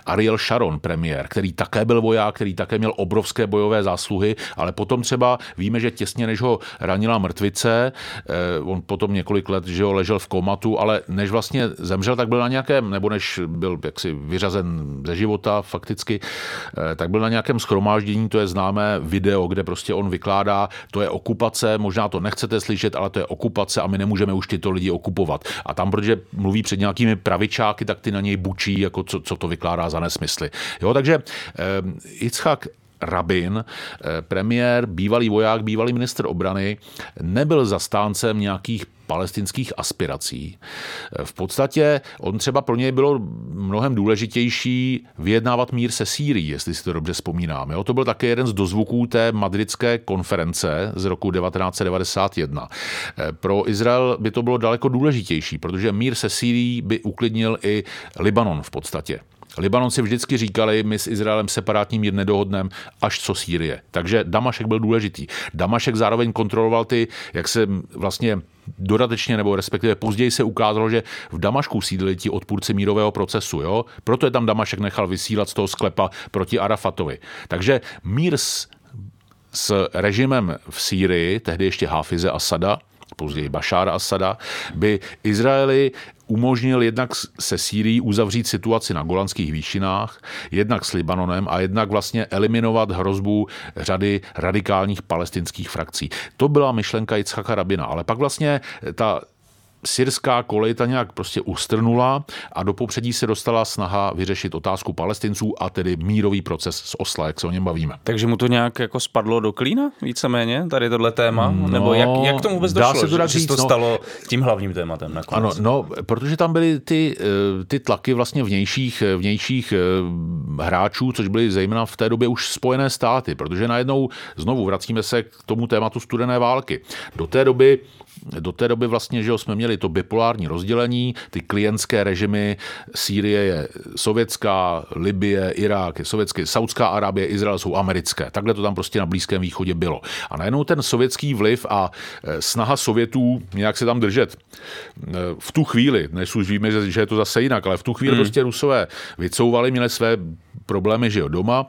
Ariel Sharon, premiér, který také byl voják, který také měl obrovské bojové zásluhy, ale potom třeba víme, že těsně než ho ranila mrtvice, eh, on potom několik let že ho ležel v komatu, ale než vlastně zemřel, tak byl na nějakém, nebo než byl jaksi vyřazen ze života fakticky, eh, tak byl na nějakém schromáždění, to je známé video, kde prostě on vykládá, to je okupace, možná to nechcete slyšet, ale to je okupace a my nemůžeme už tyto lidi okupovat. A tam, protože mluví před nějakými pravičáky, tak ty na něj bučí, jako co, co to vykládá za nesmysly. Jo, takže eh, Itzhak Rabin, eh, premiér, bývalý voják, bývalý minister obrany, nebyl zastáncem nějakých palestinských aspirací. V podstatě on třeba pro něj bylo mnohem důležitější vyjednávat mír se Sýrií, jestli si to dobře vzpomínám. Jo? To byl také jeden z dozvuků té madridské konference z roku 1991. Eh, pro Izrael by to bylo daleko důležitější, protože mír se Sýrií by uklidnil i Libanon v podstatě. Libanonci vždycky říkali, my s Izraelem separátní mír nedohodneme, až co Sýrie. Takže Damašek byl důležitý. Damašek zároveň kontroloval ty, jak se vlastně dodatečně nebo respektive později se ukázalo, že v Damašku sídlili ti odpůrci mírového procesu. Jo? Proto je tam Damašek nechal vysílat z toho sklepa proti Arafatovi. Takže mír s, s režimem v Sýrii, tehdy ještě Hafize Asada, později Bašára Asada, by Izraeli umožnil jednak se Sýrií uzavřít situaci na Golanských výšinách, jednak s Libanonem a jednak vlastně eliminovat hrozbu řady radikálních palestinských frakcí. To byla myšlenka Jitzchaka Rabina, ale pak vlastně ta syrská kolej ta nějak prostě ustrnula a do popředí se dostala snaha vyřešit otázku palestinců a tedy mírový proces z Osla, jak se o něm bavíme. Takže mu to nějak jako spadlo do klína víceméně, tady tohle téma? No, Nebo jak, jak tomu vůbec došlo, se to že, říct, že to no, stalo tím hlavním tématem nakonec? Ano, no, protože tam byly ty, eh, ty tlaky vlastně vnějších, vnějších eh, hráčů, což byly zejména v té době už Spojené státy, protože najednou znovu vracíme se k tomu tématu studené války. Do té doby do té doby vlastně, že jsme měli to bipolární rozdělení, ty klientské režimy, Sýrie je sovětská, Libie, Irák je sovětské, Saudská Arábie, Izrael jsou americké. Takhle to tam prostě na Blízkém východě bylo. A najednou ten sovětský vliv a e, snaha Sovětů nějak se tam držet e, v tu chvíli, než už víme, že je to zase jinak, ale v tu chvíli hmm. prostě Rusové vycouvali, měli své problémy, že jo, doma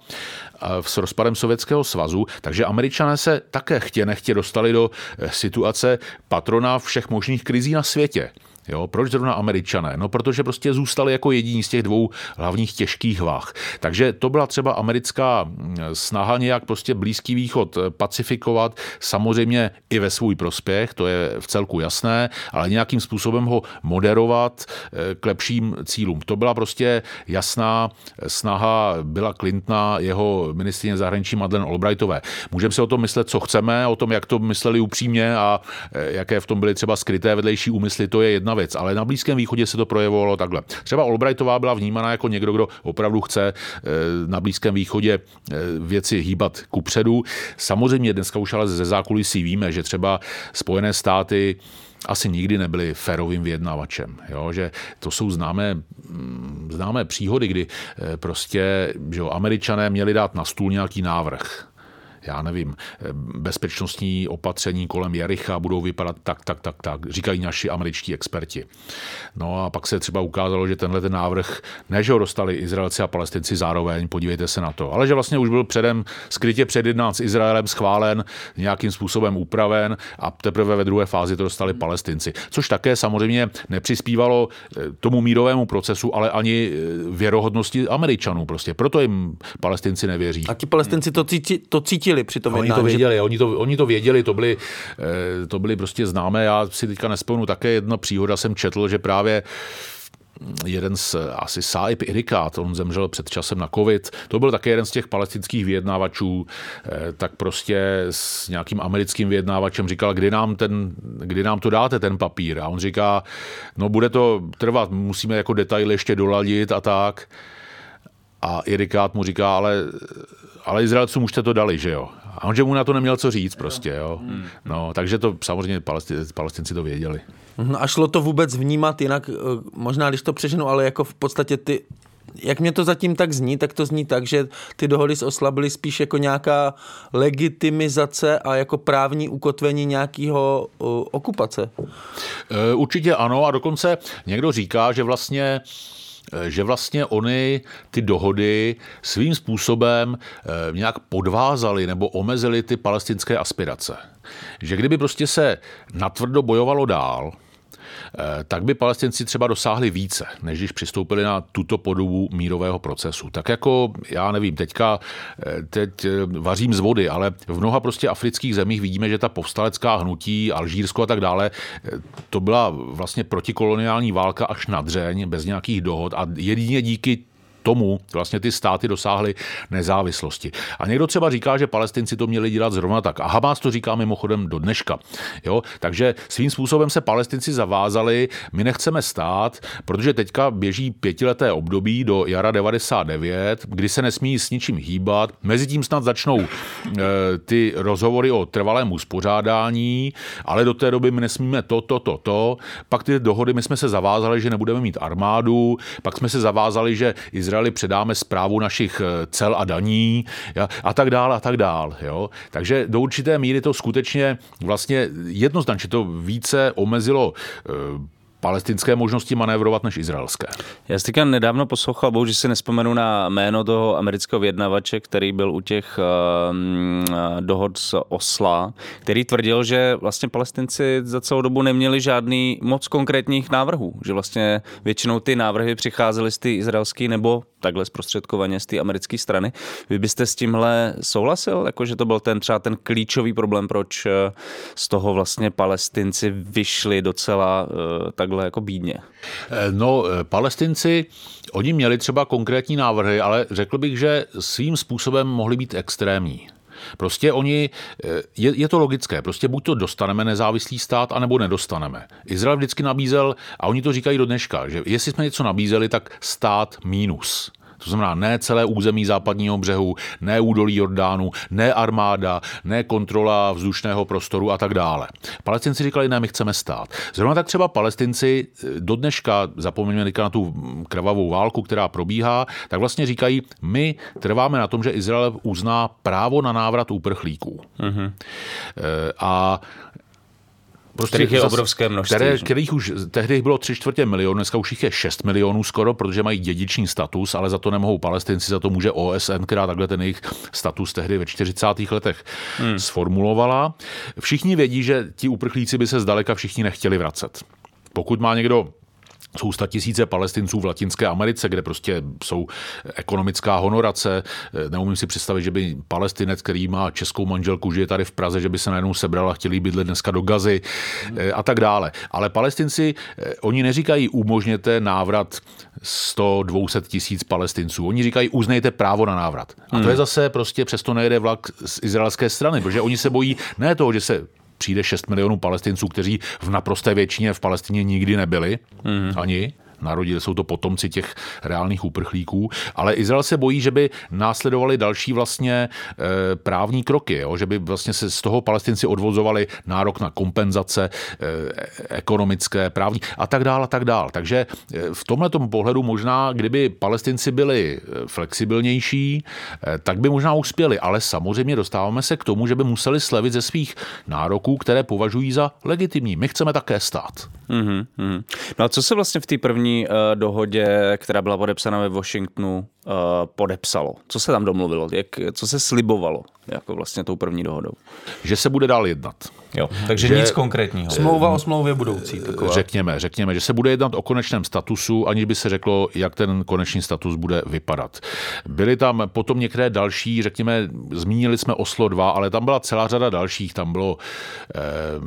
s rozpadem Sovětského svazu, takže američané se také chtě nechtě dostali do eh, situace patrona všech možných krizí na světě. Jo, proč zrovna američané? No, protože prostě zůstali jako jediní z těch dvou hlavních těžkých váh. Takže to byla třeba americká snaha nějak prostě Blízký východ eh, pacifikovat, samozřejmě i ve svůj prospěch, to je v celku jasné, ale nějakým způsobem ho moderovat eh, k lepším cílům. To byla prostě jasná snaha byla Clintona, jeho ministrině zahraničí Madeleine Albrightové. Můžeme si o tom myslet, co chceme, o tom, jak to mysleli upřímně a eh, jaké v tom byly třeba skryté vedlejší úmysly, to je jedna věc, ale na Blízkém východě se to projevovalo takhle. Třeba Albrightová byla vnímána jako někdo, kdo opravdu chce eh, na Blízkém východě eh, věci hýbat kupředu. Samozřejmě dneska už ale ze zákulisí víme, že třeba Spojené státy asi nikdy nebyli férovým vyjednávačem. Jo? Že to jsou známé, mm, známé příhody, kdy eh, prostě že jo, američané měli dát na stůl nějaký návrh já nevím, bezpečnostní opatření kolem Jericha budou vypadat tak, tak, tak, tak, říkají naši američtí experti. No a pak se třeba ukázalo, že tenhle ten návrh, ne, že ho dostali Izraelci a Palestinci zároveň, podívejte se na to, ale že vlastně už byl předem skrytě předjednán s Izraelem, schválen, nějakým způsobem upraven a teprve ve druhé fázi to dostali Palestinci. Což také samozřejmě nepřispívalo eh, tomu mírovému procesu, ale ani eh, věrohodnosti Američanů prostě. Proto jim Palestinci nevěří. A ti Palestinci to, cítí, to cítili věděli při tom oni to věděli, že... oni, to, oni to věděli, to byly, eh, to byly prostě známé. Já si teďka nespomenu také jedna příhoda, jsem četl, že právě jeden z asi Saib Irikát, on zemřel před časem na covid, to byl také jeden z těch palestinských vyjednávačů, eh, tak prostě s nějakým americkým vyjednávačem říkal, kdy nám, ten, kdy nám to dáte, ten papír. A on říká, no bude to trvat, musíme jako detaily ještě doladit a tak. A Irikát mu říká, ale ale Izraelcům už jste to dali, že jo. A on, že mu na to neměl co říct prostě, jo. Hmm. No, takže to samozřejmě palestinci, palestinci to věděli. Mhm, a šlo to vůbec vnímat jinak, eh, možná když to přeženu, ale jako v podstatě ty jak mě to zatím tak zní, tak to zní tak, že ty dohody z Osla byly spíš jako nějaká legitimizace a jako právní ukotvení nějakého uh, okupace. Eh, určitě ano a dokonce někdo říká, že vlastně Eh, že vlastně oni ty dohody svým způsobem eh, nějak podvázali nebo omezili ty palestinské aspirace. Že kdyby prostě se natvrdo bojovalo dál, tak by palestinci třeba dosáhli více, než když přistoupili na tuto podobu mírového procesu. Tak jako, já nevím, teďka eh, teď eh, vařím z vody, ale v mnoha prostě afrických zemích vidíme, že ta povstalecká hnutí, Alžírsko a tak dále, to byla vlastně protikoloniální válka až na dřeň, bez nějakých dohod a jedině díky tomu vlastně ty státy dosáhly nezávislosti. A někdo třeba říká, že palestinci to měli dělat zrovna tak. A Hamas to říká mimochodem do dneška. Jo? Takže svým způsobem se palestinci zavázali, my nechceme stát, protože teďka běží pětileté období do jara 99, kdy se nesmí s ničím hýbat. Mezitím snad začnou e, ty rozhovory o trvalém uspořádání, ale do té doby my nesmíme to, to, to, to. Pak ty dohody, my jsme se zavázali, že nebudeme mít armádu, pak jsme se zavázali, že Izrael Izraeli předáme zprávu našich eh, cel a daní a tak dále a tak dále. Jo? Takže do určité míry to skutečně vlastně jednoznačně to více omezilo eh, palestinské možnosti manévrovat než izraelské. Já jsem nedávno poslouchal, bohužel si nespomenu na jméno toho amerického vyjednavače, který byl u těch uh, dohod z Osla, který tvrdil, že vlastně palestinci za celou dobu neměli žádný moc konkrétních návrhů, že vlastně většinou ty návrhy přicházely z ty izraelské nebo takhle zprostředkovaně z té americké strany. Vy byste s tímhle souhlasil, jako že to byl ten třeba ten klíčový problém, proč eh, z toho vlastně palestinci vyšli docela uh, takhle jako bídně? Eh, no, palestinci, oni měli třeba konkrétní návrhy, ale řekl bych, že svým způsobem mohli být extrémní. Prostě oni, je, je to logické, prostě buď to dostaneme nezávislý stát, anebo nedostaneme. Izrael vždycky nabízel, a oni to říkají do dneška, že jestli jsme něco nabízeli, tak stát mínus. To znamená ne celé území západního břehu, ne údolí Jordánu, ne armáda, ne kontrola vzdušného prostoru a tak dále. Palestinci říkali, ne, my chceme stát. Zrovna tak třeba palestinci eh, do dneška, zapomeňme na tu krvavou válku, která probíhá, tak vlastně říkají, my trváme na tom, že Izrael uzná právo na návrat uprchlíků. Uh-huh. A Prostě kterých je zas, obrovské množství. Které, kterých už tehdy bylo tři čtvrtě milionů, dneska už jich je 6 milionů skoro, protože mají dědiční status, ale za to nemohou palestinci, za to může OSN, která takhle ten jejich status tehdy ve 40. letech hmm. sformulovala. Všichni vědí, že ti uprchlíci by se zdaleka všichni nechtěli vracet. pokud má někdo jsou tisíce palestinců v Latinské Americe, kde prostě jsou ekonomická honorace. Neumím si představit, že by palestinec, který má českou manželku, žije tady v Praze, že by se najednou sebral a chtěli bydlet dneska do Gazy a tak dále. Ale palestinci, oni neříkají umožněte návrat 100-200 tisíc palestinců. Oni říkají uznejte právo na návrat. A to je zase prostě přesto nejede vlak z izraelské strany, protože oni se bojí ne toho, že se přijde 6 milionů palestinců, kteří v naprosté většině v Palestině nikdy nebyli, mm. ani, narodili, jsou to potomci těch reálných uprchlíků, ale Izrael se bojí, že by následovali další vlastně e, právní kroky, jo? že by vlastně se z toho palestinci odvozovali nárok na kompenzace e, ekonomické, právní a tak dále a tak dále. Takže e, v tomhle pohledu možná, kdyby palestinci byli flexibilnější, e, tak by možná uspěli, ale samozřejmě dostáváme se k tomu, že by museli slevit ze svých nároků, které považují za legitimní. My chceme také stát. Mm-hmm. No a co se vlastně v té první uh, dohodě, která byla podepsána ve Washingtonu, uh, podepsalo? Co se tam domluvilo? Jak, co se slibovalo jako vlastně tou první dohodou? Že se bude dál jednat. Jo, takže že, nic konkrétního. Smlouva o smlouvě budoucí. Taková. Řekněme, řekněme, že se bude jednat o konečném statusu, aniž by se řeklo, jak ten konečný status bude vypadat. Byly tam potom některé další, řekněme, zmínili jsme Oslo 2, ale tam byla celá řada dalších. Tam bylo eh,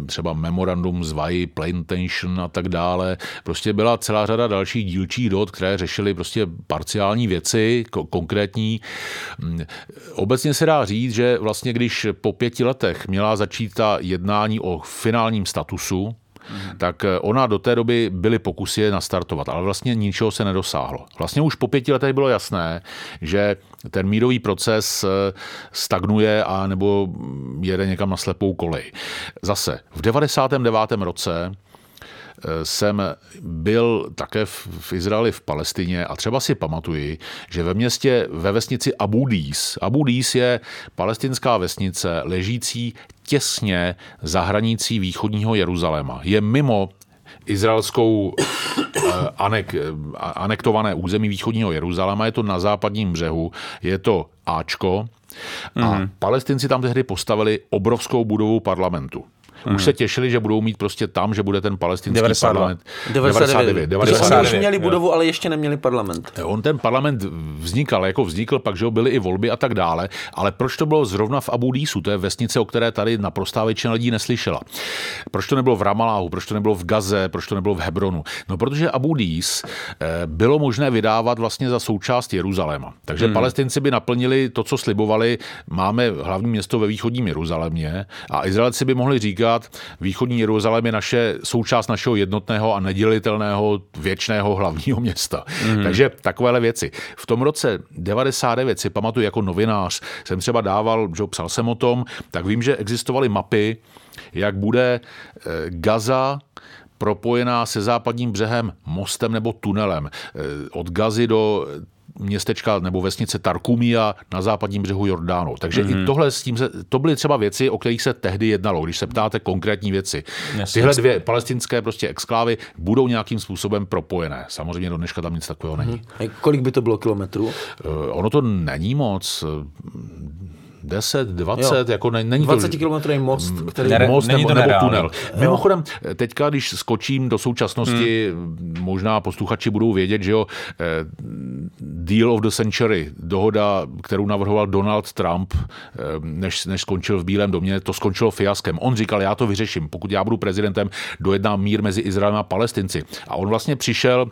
třeba memorandum z Vai, Plantation a tak dále. Prostě byla celá řada dalších dílčích dot, které řešily prostě parciální věci, konkrétní. Mm, obecně se dá říct, že vlastně když po pěti letech měla začít ta jednání o finálním statusu, Hmm. tak eh, ona do té doby byly pokusy nastartovat, ale vlastně ničeho se nedosáhlo. Vlastně už po pěti letech bylo jasné, že ten mírový proces eh, stagnuje a nebo jede někam na slepou kolej. Zase v 99. roce jsem byl také v Izraeli v Palestině a třeba si pamatuji, že ve městě, ve vesnici Abu Dis, Abu Dis je palestinská vesnice ležící těsně za hranicí východního Jeruzaléma. Je mimo izraelskou eh, anek, eh, anektované území východního Jeruzaléma, je to na západním břehu, je to Ačko a mm. palestinci tam tehdy postavili obrovskou budovu parlamentu. Hmm. Už se těšili, že budou mít prostě tam, že bude ten palestinský 92. parlament. 99. 99. 99. už měli budovu, ale ještě neměli parlament. On ten parlament vznikal, jako vznikl, pak, že ho byly i volby a tak dále, ale proč to bylo zrovna v Abu Dísu, to je vesnice, o které tady naprostá většina lidí neslyšela. Proč to nebylo v Ramaláhu, proč to nebylo v Gaze, proč to nebylo v Hebronu? No, protože Abu Dís eh, bylo možné vydávat vlastně za součást Jeruzaléma. Takže hmm. palestinci by naplnili to, co slibovali. Máme hlavní město ve východním Jeruzalémě a Izraelci by mohli říkat, říkat, východní Jeruzalém je naše součást našeho jednotného a nedělitelného věčného hlavního města. Mm. Takže takovéhle věci. V tom roce 99 si pamatuju jako novinář, jsem třeba dával, že psal jsem o tom, tak vím, že existovaly mapy, jak bude eh, Gaza propojená se západním břehem mostem nebo tunelem. Eh, od Gazy do městečka nebo vesnice Tarkumia na západním břehu Jordánu. Takže mm-hmm. i mhm. tohle s tím se, to byly třeba věci, o kterých se tehdy jednalo, když se ptáte konkrétní věci. Jasně. Tyhle dvě palestinské prostě exklávy budou nějakým způsobem propojené. Samozřejmě do dneška tam nic takového není. Mm-hmm. A kolik by to bylo kilometrů? Uh, ono to není moc 10, 20, jo. jako ne, není 20 to... kilometrový most, mm, který... Nere, most nebo, nebo tunel. Jo. Mimochodem, teďka, když skočím do současnosti, hmm. možná posluchači budou vědět, že jo, eh, Deal of the Century, dohoda, kterou navrhoval Donald Trump, eh, než, než skončil v Bílém domě, to skončilo fiaskem. On říkal, já to vyřeším, pokud já budu prezidentem, dojednám mír mezi Izraelem a Palestinci. A on vlastně přišel,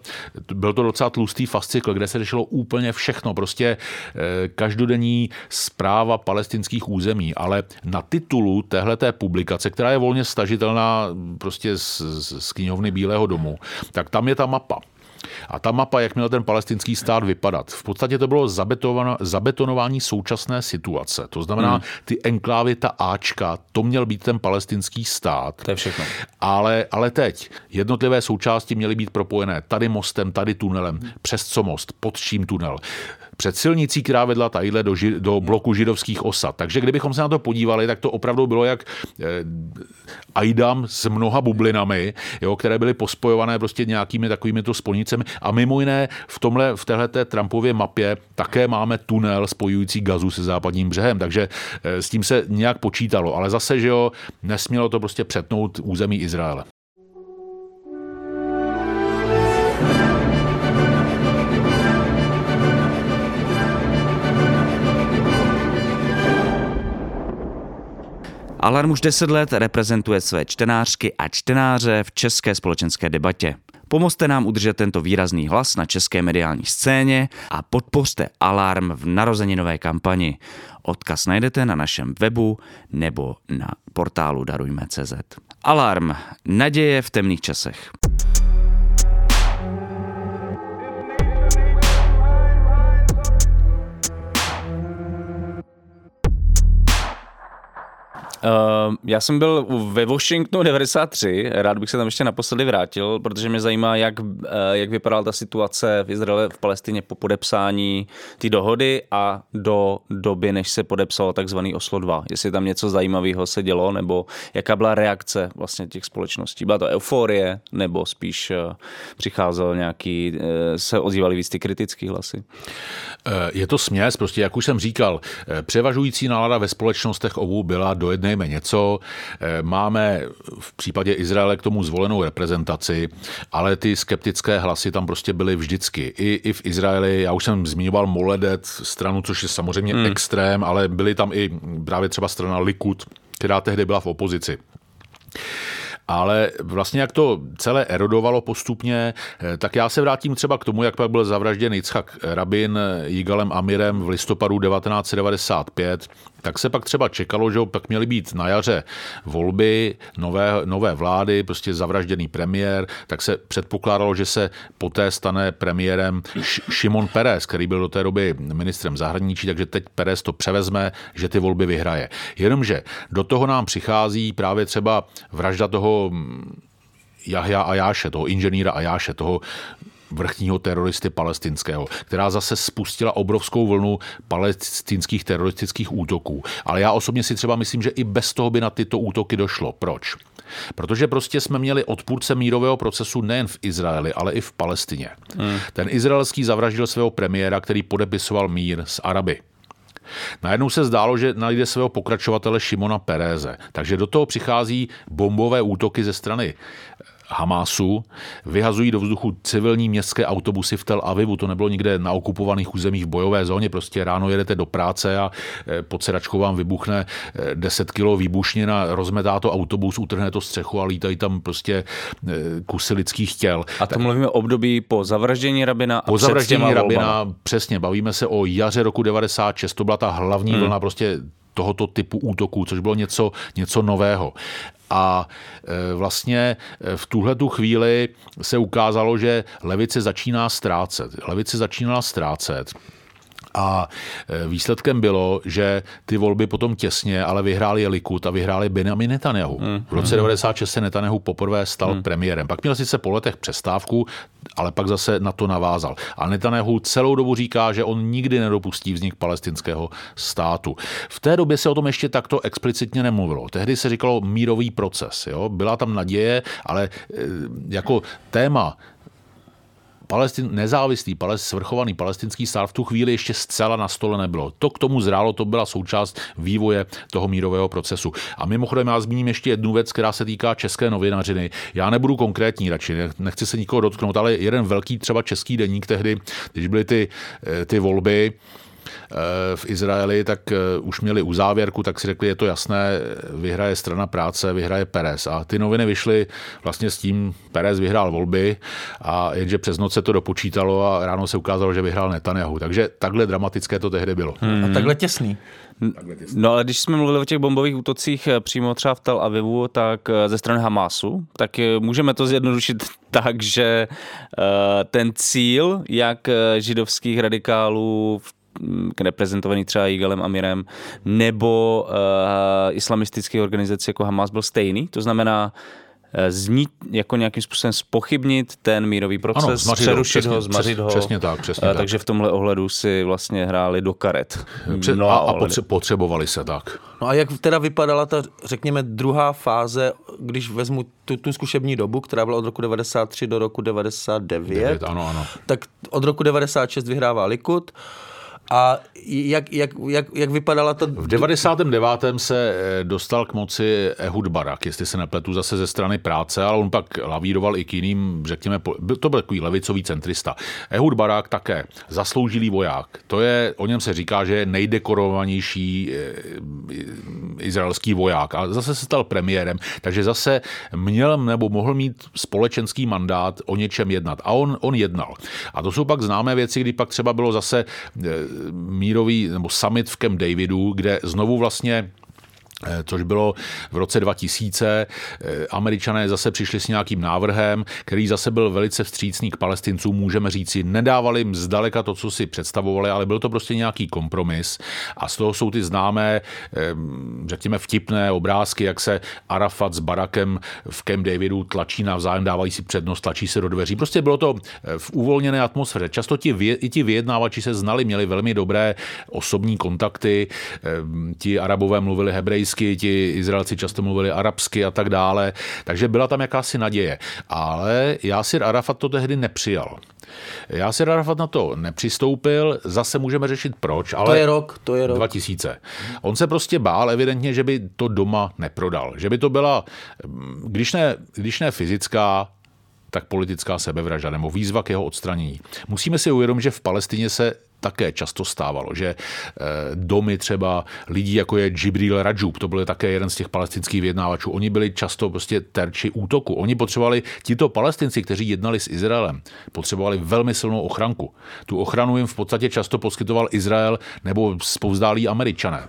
byl to docela tlustý fascikl, kde se řešilo úplně všechno, prostě eh, každodenní zpráva palestinských území, ale na titulu téhleté publikace, která je volně stažitelná prostě z, z knihovny Bílého domu, tak tam je ta mapa. A ta mapa, jak měl ten palestinský stát vypadat, v podstatě to bylo zabetonování současné situace. To znamená, hmm. ty enklávy, ta Ačka, to měl být ten palestinský stát. To je všechno. Ale, ale teď jednotlivé součásti měly být propojené tady mostem, tady tunelem, přes co most, pod čím tunel před silnicí, která vedla tadyhle do, ži, do bloku židovských osad. Takže kdybychom se na to podívali, tak to opravdu bylo jak eh, Aidam s mnoha bublinami, jo, které byly pospojované prostě nějakými takovými to spojnicemi. A mimo jiné v tomhle, v téhleté Trumpově mapě také máme tunel spojující gazu se západním břehem, takže eh, s tím se nějak počítalo. Ale zase, že jo, nesmělo to prostě přetnout území Izraele. Alarm už 10 let reprezentuje své čtenářky a čtenáře v české společenské debatě. Pomozte nám udržet tento výrazný hlas na české mediální scéně a podpořte Alarm v narozeninové kampani. Odkaz najdete na našem webu nebo na portálu darujme.cz. Alarm. Naděje v temných časech. Uh, já jsem byl ve Washingtonu 93, rád bych se tam ještě naposledy vrátil, protože mě zajímá, jak, uh, jak vypadala ta situace v Izraeli, v Palestině po podepsání té dohody a do doby, než se podepsalo takzvaný Oslo 2. Jestli tam něco zajímavého se dělo, nebo jaká byla reakce vlastně těch společností. Byla to euforie, nebo spíš uh, přicházel nějaký, uh, se ozývaly víc ty kritické hlasy? Je to směs, prostě jak už jsem říkal, převažující nálada ve společnostech obou byla do jedné dojednejme něco. Eh, máme v případě Izraele k tomu zvolenou reprezentaci, ale ty skeptické hlasy tam prostě byly vždycky. I, i v Izraeli, já už jsem zmiňoval Moledet stranu, což je samozřejmě hmm. extrém, ale byly tam i právě třeba strana Likud, která tehdy byla v opozici. Ale vlastně jak to celé erodovalo postupně, eh, tak já se vrátím třeba k tomu, jak pak byl zavražděn Yitzhak Rabin Jigalem Amirem v listopadu 1995 tak se pak třeba čekalo, že pak měly být na jaře volby, nové, nové vlády, prostě zavražděný premiér, tak se předpokládalo, že se poté stane premiérem Šimon Perez, který byl do té doby ministrem zahraničí, takže teď Perez to převezme, že ty volby vyhraje. Jenomže do toho nám přichází právě třeba vražda toho Jahja Ajáše, toho inženýra Ajáše, toho vrchního teroristy palestinského, která zase spustila obrovskou vlnu palestinských teroristických útoků. Ale já osobně si třeba myslím, že i bez toho by na tyto útoky došlo. Proč? Protože prostě jsme měli odpůrce mírového procesu nejen v Izraeli, ale i v Palestině. Hmm. Ten izraelský zavraždil svého premiéra, který podepisoval mír s Araby. Najednou se zdálo, že najde svého pokračovatele Šimona Peréze. Takže do toho přichází bombové útoky ze strany Hamásu, vyhazují do vzduchu civilní městské autobusy v Tel Avivu, to nebylo nikde na okupovaných územích v bojové zóně, prostě ráno jedete do práce a e, pod sedačkou vám vybuchne 10 e, kilo výbušnina, rozmetá to autobus, utrhne to střechu a lítají tam prostě e, kusy lidských těl. A to mluvíme o období po zavraždění Rabina a Po zavraždění Rabina, volbama. přesně, bavíme se o jaře roku 96, to byla ta hlavní hmm. vlna prostě tohoto typu útoků, což bylo něco, něco nového. A e, vlastně e, v tuhle tu chvíli se ukázalo, že levice začíná ztrácet. Levice začínala ztrácet. A e, výsledkem bylo, že ty volby potom těsně, ale vyhráli Likud a vyhráli Benjamin Netanyahu. Mm. V roce 96 se Netanyahu poprvé stal mm. premiérem. Pak měl sice po letech přestávku, ale pak zase na to navázal. A Netanyahu celou dobu říká, že on nikdy nedopustí vznik palestinského státu. V té době se o tom ještě takto explicitně nemluvilo. Tehdy se říkalo mírový proces. Jo? Byla tam naděje, ale e, jako téma palestin, nezávislý, palest, svrchovaný palestinský stát v tu chvíli ještě zcela na stole nebylo. To k tomu zrálo, to byla součást vývoje toho mírového procesu. A mimochodem já zmíním ještě jednu věc, která se týká české novinařiny. Já nebudu konkrétní radši, nechci se nikoho dotknout, ale jeden velký třeba český deník tehdy, když byly ty, eh, ty volby, v Izraeli, tak eh, už měli uzávěrku, tak si řekli, je to jasné, vyhraje strana práce, vyhraje Perez. A ty noviny vyšly vlastně s tím, Perez vyhrál volby a jenže přes noc se to dopočítalo a ráno se ukázalo, že vyhrál Netanyahu. Takže takhle dramatické to tehdy bylo. Hmm. A takhle těsný. No ale když jsme mluvili o těch bombových útocích eh, přímo třeba v Tel Avivu, tak eh, ze strany Hamásu, tak můžeme to zjednodušit tak, že ten cíl jak židovských radikálů v reprezentovaný třeba Igelem Amirem, nebo uh, islamistické organizace jako Hamas byl stejný. To znamená, eh, znít jako nějakým způsobem spochybnit ten mírový proces, ano, zmařit přerušit ho, přesně, zmařit ho. Přesně tak, přesně tak. Takže v tomhle ohledu si vlastně hráli do karet. Pře- no, a, a potře- potřebovali se tak. No a jak teda vypadala ta, řekněme, druhá fáze, když vezmu tu, tu zkušební dobu, která byla od roku 93 do roku 99, 9, ano, ano. tak od roku 96 vyhrává Likud, A jak, jak, jak, jak vypadala ta... V 99. se eh, dostal k moci Ehud Barak, jestli se nepletu zase ze strany práce, ale on pak lavíroval i k jiným, řekněme, to byl takový levicový centrista. Ehud Barak také zasloužilý voják. To je, o něm se říká, že je nejdekorovanější eh, izraelský voják a zase se stal premiérem, takže zase měl nebo mohl mít společenský mandát o něčem jednat. A on, on jednal. A to jsou pak známé věci, kdy pak třeba bylo zase eh, mírový nebo summit v Camp Davidu, kde znovu vlastně což bylo v roce 2000. Eh, Američané zase přišli s nějakým návrhem, který zase byl velice vstřícný k palestincům, můžeme říci. Nedávali jim zdaleka to, co si představovali, ale byl to prostě nějaký kompromis. A z toho jsou ty známé, eh, řekněme, vtipné obrázky, jak se Arafat s Barakem v Camp Davidu tlačí navzájem, dávají si přednost, tlačí se do dveří. Prostě bylo to v uvolněné atmosféře. Často ti, i ti vyjednávači se znali, měli velmi dobré osobní kontakty. Ti arabové mluvili hebrejsky hebrejsky, ti Izraelci často mluvili arabsky a tak dále, takže byla tam jakási naděje. Ale Jásir Arafat to tehdy nepřijal. Jásir Arafat na to nepřistoupil, zase můžeme řešit proč, ale... To je rok, to je rok. 2000. On se prostě bál evidentně, že by to doma neprodal. Že by to byla, když ne, když ne fyzická, tak politická sebevražda nebo výzva k jeho odstranění. Musíme si uvědomit, že v Palestině se také často stávalo, že eh, domy třeba lidí, jako je Jibril Rajub, to byl také jeden z těch palestinských vyjednávačů, oni byli často prostě terči útoku. Oni potřebovali, tito palestinci, kteří jednali s Izraelem, potřebovali velmi silnou ochranku. Tu ochranu jim v podstatě často poskytoval Izrael nebo spovzdálí američané.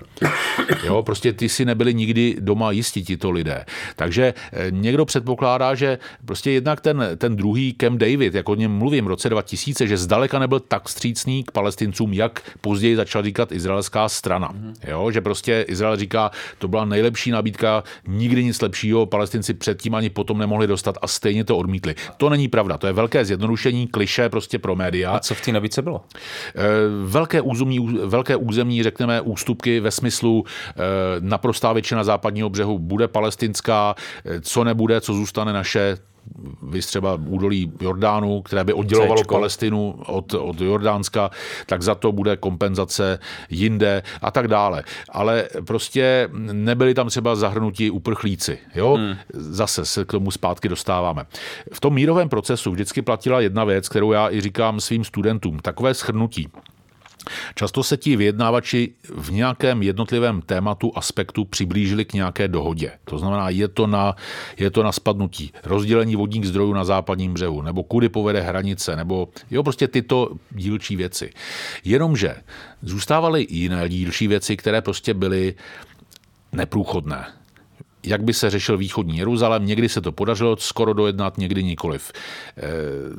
Jo, prostě ty si nebyli nikdy doma jistí, tito lidé. Takže eh, někdo předpokládá, že prostě jednak ten, ten druhý Camp David, jako o něm mluvím v roce 2000, že zdaleka nebyl tak střícný k palestincům, palestincům, jak později začala říkat izraelská strana. Mm-hmm. Jo, že prostě Izrael říká, to byla nejlepší nabídka, nikdy nic lepšího, palestinci předtím ani potom nemohli dostat a stejně to odmítli. To není pravda, to je velké zjednodušení, kliše prostě pro média. A co v té nabídce bylo? E, velké území, velké územní, řekněme, ústupky ve smyslu e, naprostá většina západního břehu bude palestinská, e, co nebude, co zůstane naše, vy třeba údolí Jordánu, které by oddělovalo Cčko. Palestinu od, od Jordánska, tak za to bude kompenzace jinde a tak dále. Ale prostě nebyli tam třeba zahrnuti uprchlíci. Jo? Hmm. Zase se k tomu zpátky dostáváme. V tom mírovém procesu vždycky platila jedna věc, kterou já i říkám svým studentům. Takové schrnutí. Často se ti vyjednávači v nějakém jednotlivém tématu, aspektu přiblížili k nějaké dohodě. To znamená, je to na, je to na spadnutí, rozdělení vodních zdrojů na západním břehu, nebo kudy povede hranice, nebo jo, prostě tyto dílčí věci. Jenomže zůstávaly jiné dílčí věci, které prostě byly neprůchodné jak by se řešil východní Jeruzalém. Někdy se to podařilo skoro dojednat, někdy nikoliv. Eh,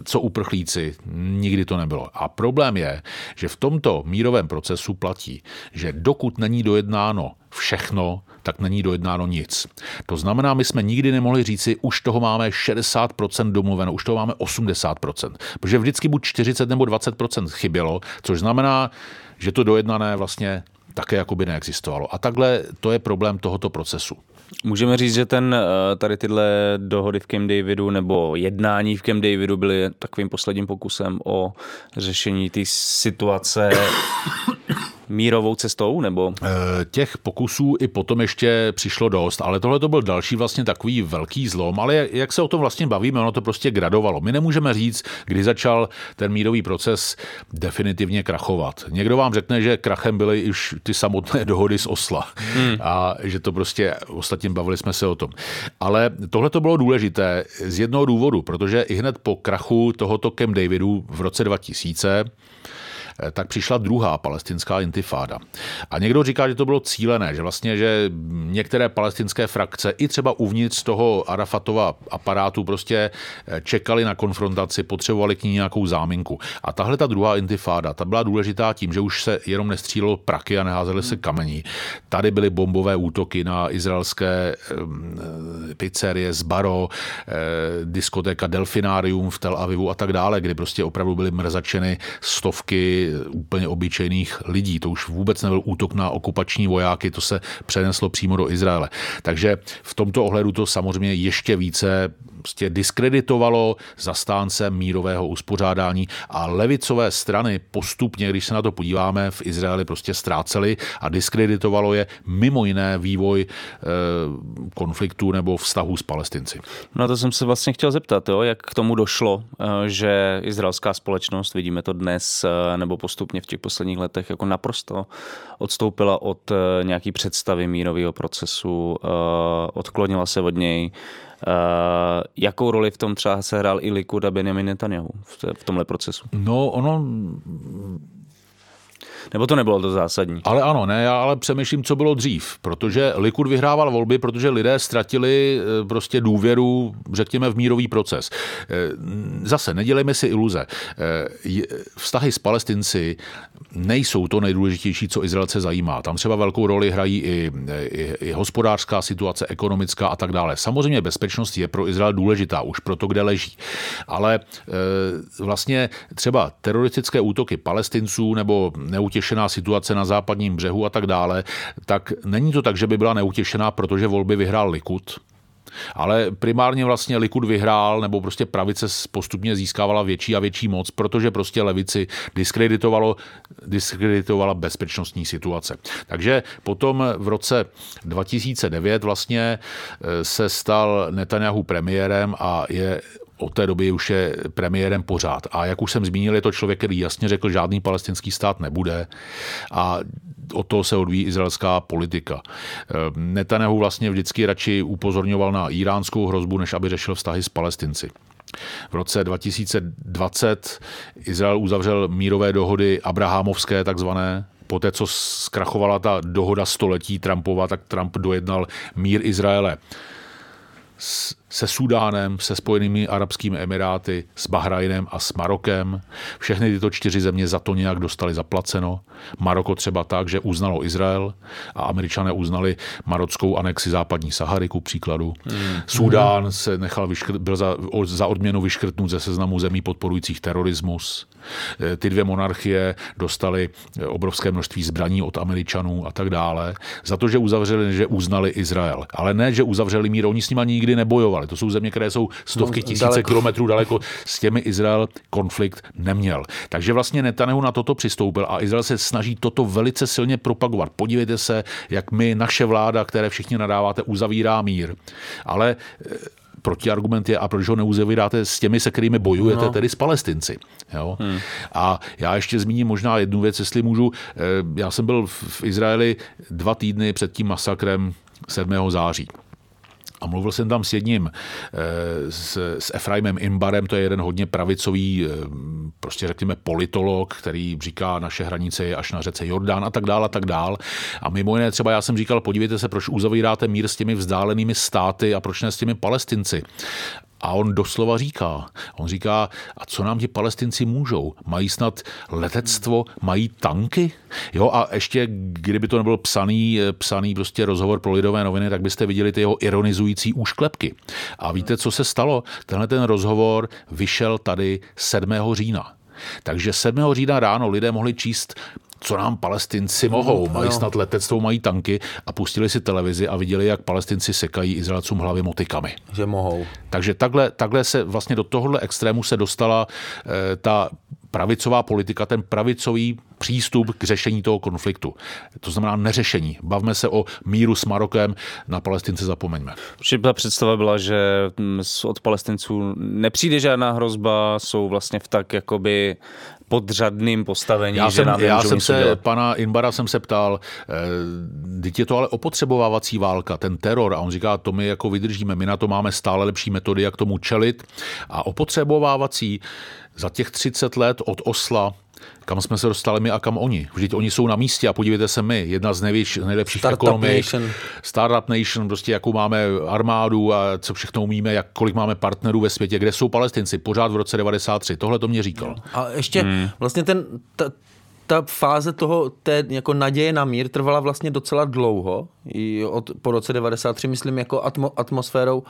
co uprchlíci, nikdy to nebylo. A problém je, že v tomto mírovém procesu platí, že dokud není dojednáno všechno, tak není dojednáno nic. To znamená, my jsme nikdy nemohli říci, už toho máme 60% domluveno, už toho máme 80%. Protože vždycky buď 40 nebo 20% chybělo, což znamená, že to dojednané vlastně také jakoby neexistovalo. A takhle to je problém tohoto procesu. Můžeme říct, že ten, eh, tady tyhle dohody v Camp Davidu nebo jednání v Camp Davidu byly takovým posledním pokusem o řešení té situace mírovou cestou, nebo? Eh, těch pokusů i potom ještě přišlo dost, ale tohle to byl další vlastně takový velký zlom, ale jak se o tom vlastně bavíme, ono to prostě gradovalo. My nemůžeme říct, kdy začal ten mírový proces definitivně krachovat. Někdo vám řekne, že krachem byly už ty samotné dohody z Osla hmm. a že to prostě, ostatně bavili jsme se o tom. Ale tohle to bylo důležité z jednoho důvodu, protože i hned po krachu tohoto Camp Davidu v roce 2000 Eh, tak přišla druhá palestinská intifáda. A někdo říká, že to bylo cílené, že vlastně, že některé palestinské frakce i třeba uvnitř toho Arafatova aparátu prostě eh, čekali na konfrontaci, potřebovali k ní nějakou záminku. A tahle ta druhá intifáda, ta byla důležitá tím, že už se jenom nestřílelo praky a neházely se kamení. Tady byly bombové útoky na izraelské eh, pizzerie Zbaro, diskotéka Delfinarium v Tel Avivu a tak dále, kdy prostě opravdu byly mrzačeny stovky úplně obyčejných lidí. To už vůbec nebyl útok na okupační vojáky, to se přeneslo přímo do Izraele. Takže v tomto ohledu to samozřejmě ještě více prostě diskreditovalo zastánce mírového uspořádání a levicové strany postupně, když se na to podíváme, v Izraeli prostě ztráceli a diskreditovalo je mimo jiné vývoj eh, konfliktu nebo vztahu s palestinci. No a to jsem se vlastně chtěl zeptat, jo, jak k tomu došlo, eh, že izraelská společnost, vidíme to dnes eh, nebo postupně v těch posledních letech, jako naprosto odstoupila od nějaký představy mírového procesu, odklonila se od něj, Uh, jakou roli v tom třeba sehrál i Likud a Benjamin Netanyahu v tomhle procesu? No, ono nebo to nebylo to zásadní? Ale ano, ne, já ale přemýšlím, co bylo dřív, protože Likud vyhrával volby, protože lidé ztratili eh, prostě důvěru, řekněme, v mírový proces. Eh, zase, nedělejme si iluze. Eh, vztahy s palestinci nejsou to nejdůležitější, co Izraelce zajímá. Tam třeba velkou roli hrají i, i, i hospodářská situace, ekonomická a tak dále. Samozřejmě bezpečnost je pro Izrael důležitá, už proto, kde leží. Ale vlastně třeba teroristické útoky palestinců nebo neutěšení neutěšená situace na západním břehu a tak dále, tak není to tak, že by byla neutěšená, protože volby vyhrál Likud, ale primárně vlastně Likud vyhrál, nebo prostě pravice postupně získávala větší a větší moc, protože prostě levici diskreditovalo, diskreditovala bezpečnostní situace. Takže potom v roce 2009 vlastně eh, se stal Netanyahu premiérem a je od té doby už je premiérem pořád. A jak už jsem zmínil, je to člověk, který jasně řekl, žádný palestinský stát nebude. A od toho se odvíjí izraelská politika. Netanyahu vlastně vždycky radši upozorňoval na iránskou hrozbu, než aby řešil vztahy s palestinci. V roce 2020 Izrael uzavřel mírové dohody abrahamovské takzvané, Poté, co zkrachovala ta dohoda století Trumpova, tak Trump dojednal mír Izraele se Sudánem, se Spojenými arabskými emiráty, s Bahrajnem a s Marokem. Všechny tyto čtyři země za to nějak dostali zaplaceno. Maroko třeba tak, že uznalo Izrael a američané uznali marockou anexi západní Sahary, ku příkladu. Hmm. Sudán se nechal vyškrt, byl za, za odměnu vyškrtnut ze seznamu zemí podporujících terorismus. E, ty dvě monarchie dostaly obrovské množství zbraní od Američanů a tak dále. Za to, že uzavřeli, že uznali Izrael. Ale ne, že uzavřeli mír, oni s nimi nikdy nebojovali bojovali. To jsou země, které jsou stovky no, tisíce daleko. kilometrů daleko. S těmi Izrael konflikt neměl. Takže vlastně Netanyahu na toto přistoupil a Izrael se snaží toto velice silně propagovat. Podívejte se, jak my, naše vláda, které všichni nadáváte, uzavírá mír. Ale eh, protiargument je, a proč ho neuzavíráte s těmi, se kterými bojujete, no. tedy s palestinci. Jo? Hmm. A já ještě zmíním možná jednu věc, jestli můžu. Eh, já jsem byl v Izraeli dva týdny před tím masakrem 7. září. A mluvil jsem tam s jedním, eh, s, s Efraimem Imbarem, to je jeden hodně pravicový, eh, prostě řekněme politolog, který říká, naše hranice je až na řece Jordán a tak dál a tak dál. A mimo jiné třeba já jsem říkal, podívejte se, proč uzavíráte mír s těmi vzdálenými státy a proč ne s těmi palestinci. A on doslova říká, on říká, a co nám ti palestinci můžou? Mají snad letectvo, mají tanky? Jo, a ještě, kdyby to nebyl psaný, psaný prostě rozhovor pro lidové noviny, tak byste viděli ty jeho ironizující úšklepky. A víte, co se stalo? Tenhle ten rozhovor vyšel tady 7. října. Takže 7. října ráno lidé mohli číst co nám palestinci mohou. Mají snad letectvo, mají tanky a pustili si televizi a viděli, jak palestinci sekají Izraelcům hlavy motikami. Že mohou. Takže takhle, takhle se vlastně do tohohle extrému se dostala e, ta pravicová politika, ten pravicový přístup k řešení toho konfliktu. To znamená neřešení. Bavme se o míru s Marokem, na Palestince zapomeňme. Protože ta představa byla, že mm, od Palestinců nepřijde žádná hrozba, jsou vlastně v tak jakoby podřadným postavení. Já jsem, že já jsem se, dělat. pana Inbara jsem se ptal, e, je to ale opotřebovávací válka, ten teror. A on říká, to my jako vydržíme, my na to máme stále lepší metody, jak tomu čelit. A opotřebovávací za těch 30 let od Osla kam jsme se dostali my a kam oni. Vždyť oni jsou na místě a podívejte se my, jedna z největší, nejlepších Startup ekonomik, Nation. Startup Nation, prostě jakou máme armádu a co všechno umíme, jak, kolik máme partnerů ve světě, kde jsou palestinci, pořád v roce 93, tohle to mě říkal. A ještě hmm. vlastně ten, ta, ta fáze toho, té jako naděje na mír trvala vlastně docela dlouho, i od, po roce 93, myslím, jako atmo, atmosférou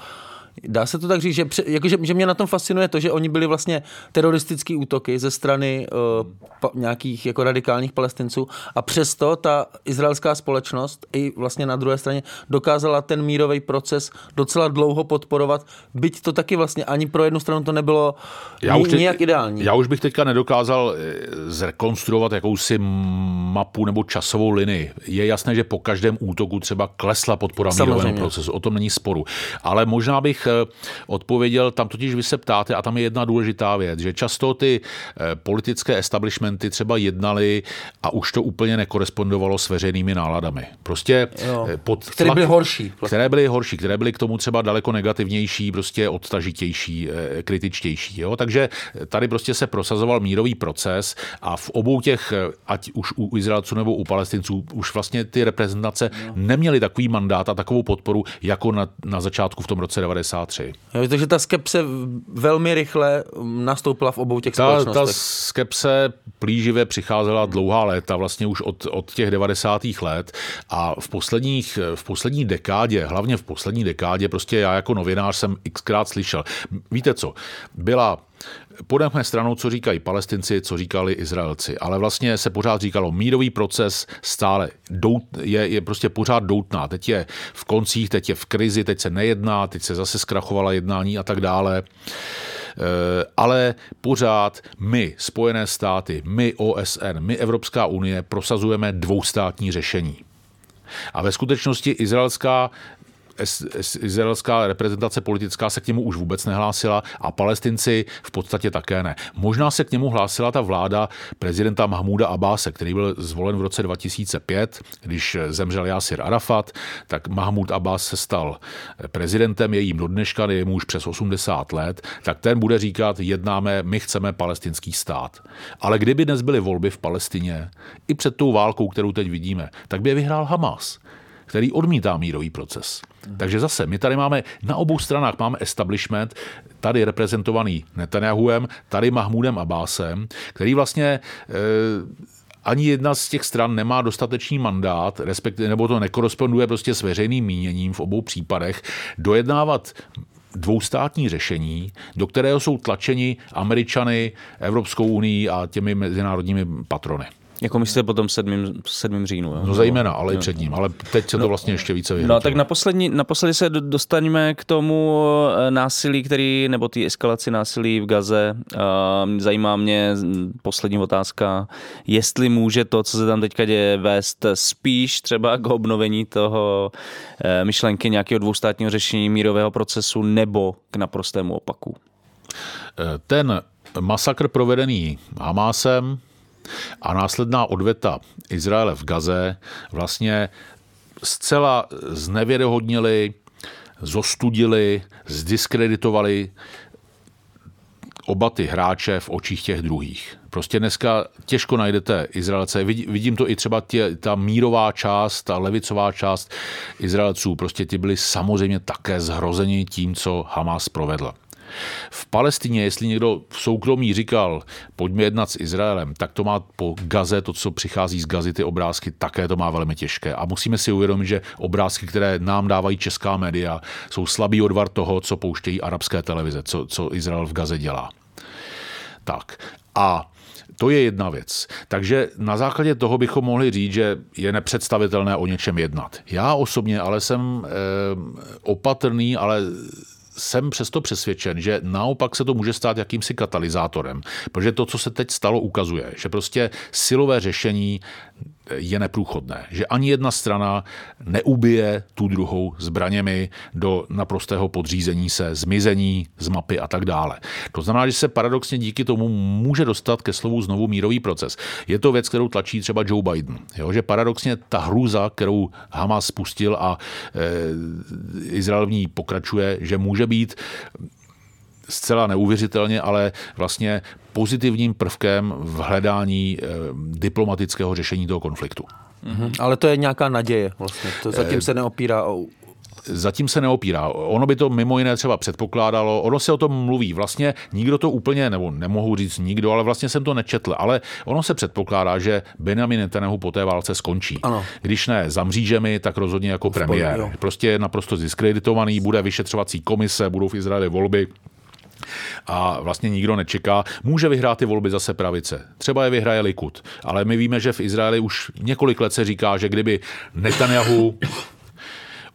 Dá se to tak říct, že, pře- jakože, že mě na tom fascinuje to, že oni byli vlastně teroristický útoky ze strany uh, pa, nějakých jako radikálních palestinců a přesto ta izraelská společnost i vlastně na druhé straně dokázala ten mírový proces docela dlouho podporovat, byť to taky vlastně ani pro jednu stranu to nebylo já už teď, nijak ideální. Já už bych teďka nedokázal eh, zrekonstruovat jakousi mapu nebo časovou linii. Je jasné, že po každém útoku třeba klesla podpora mírovému procesu, o tom není sporu. Ale možná bych eh, odpověděl, tam totiž vy se ptáte a tam je jedna důležitá věc, že často ty eh, politické establishmenty třeba jednali a už to úplně nekorespondovalo s veřejnými náladami. Prostě jo. pod tlak, které byly horší. Které byly horší, které byly k tomu třeba daleko negativnější, prostě odtažitější, kritičtější. Jo? Takže tady prostě se prosazoval mírový proces a v obou těch, ať už u Izraelců nebo u Palestinců, už vlastně ty reprezentace no. neměly takový mandát a takovou podporu jako na, na začátku v tom roce 93. Jo, takže ta skepse velmi rychle nastoupila v obou těch ta, společnostech. Ta skepse plíživě přicházela dlouhá léta, vlastně už od, od těch 90. let a v posledních, v poslední dekádě, hlavně v poslední dekádě, prostě já jako novinář jsem xkrát slyšel. Víte co, byla podeme stranou, co říkají palestinci, co říkali Izraelci, ale vlastně se pořád říkalo, mírový proces stále dout, je, je prostě pořád doutná. Teď je v koncích, teď je v krizi, teď se nejedná, teď se zase zkrachovala jednání a tak dále eh, ale pořád my, Spojené státy, my OSN, my Evropská unie prosazujeme dvoustátní řešení. A ve skutečnosti izraelská izraelská reprezentace politická se k němu už vůbec nehlásila a palestinci v podstatě také ne. Možná se k němu hlásila ta vláda prezidenta Mahmuda Abáse, který byl zvolen v roce 2005, když zemřel Yasir Arafat, tak Mahmud Abbas se stal prezidentem, je jim do dneška, je mu už přes 80 let, tak ten bude říkat, jednáme, my chceme palestinský stát. Ale kdyby dnes byly volby v Palestině, i před tou válkou, kterou teď vidíme, tak by je vyhrál Hamas který odmítá mírový proces. Takže zase, my tady máme na obou stranách máme establishment, tady reprezentovaný Netanyahuem, tady Mahmudem Abbasem, který vlastně e, ani jedna z těch stran nemá dostatečný mandát, respektive, nebo to nekoresponduje prostě s veřejným míněním v obou případech, dojednávat dvoustátní řešení, do kterého jsou tlačeni Američany, Evropskou unii a těmi mezinárodními patrony. Jako myslíte po tom 7. 7. říjnu. Jo? No zejména, ale i před ním. Ale teď se to no, vlastně ještě více vyhrotilo. No tak naposlední, naposledy se dostaneme k tomu eh, násilí, který, nebo té eskalaci násilí v Gaze. Ehm, zajímá mě poslední otázka, jestli může to, co se tam teďka děje, vést spíš třeba k obnovení toho eh, myšlenky nějakého dvoustátního řešení mírového procesu nebo k naprostému opaku. Eh, ten masakr provedený Hamásem a následná odveta Izraele v Gaze vlastně zcela znevěrohodnili, zostudili, zdiskreditovali oba ty hráče v očích těch druhých. Prostě dneska těžko najdete Izraelce. Vidím to i třeba tě, ta mírová část, ta levicová část Izraelců. Prostě ti byli samozřejmě také zhrozeni tím, co Hamas provedl. V Palestině, jestli někdo v soukromí říkal, pojďme jednat s Izraelem, tak to má po Gaze, to, co přichází z Gazy, ty obrázky, také to má velmi těžké. A musíme si uvědomit, že obrázky, které nám dávají česká média, jsou slabý odvar toho, co pouštějí arabské televize, co, co Izrael v Gaze dělá. Tak. A to je jedna věc. Takže na základě toho bychom mohli říct, že je nepředstavitelné o něčem jednat. Já osobně ale jsem eh, opatrný, ale jsem přesto přesvědčen, že naopak se to může stát jakýmsi katalyzátorem, protože to, co se teď stalo, ukazuje, že prostě silové řešení je neprůchodné. Že ani jedna strana neubije tu druhou zbraněmi do naprostého podřízení se, zmizení z mapy a tak dále. To znamená, že se paradoxně díky tomu může dostat ke slovu znovu mírový proces. Je to věc, kterou tlačí třeba Joe Biden. Jo? Že paradoxně ta hrůza, kterou Hamas spustil a e, Izrael v ní pokračuje, že může být zcela neuvěřitelně, ale vlastně pozitivním prvkem v hledání eh, diplomatického řešení toho konfliktu. Mm-hmm. Ale to je nějaká naděje vlastně. To zatím eh, se neopírá o zatím se neopírá. Ono by to mimo jiné třeba předpokládalo, ono se o tom mluví. Vlastně nikdo to úplně, nebo nemohu říct nikdo, ale vlastně jsem to nečetl. Ale ono se předpokládá, že Benjamin Netanyahu po té válce skončí. Ano. Když ne za mřížemi, tak rozhodně jako premiér. jo. Prostě je naprosto diskreditovaný, bude vyšetřovací komise, budou v Izraeli volby a vlastně nikdo nečeká. Může vyhrát ty volby zase pravice. Třeba je vyhraje Likud. Ale my víme, že v Izraeli už několik let se říká, že kdyby Netanyahu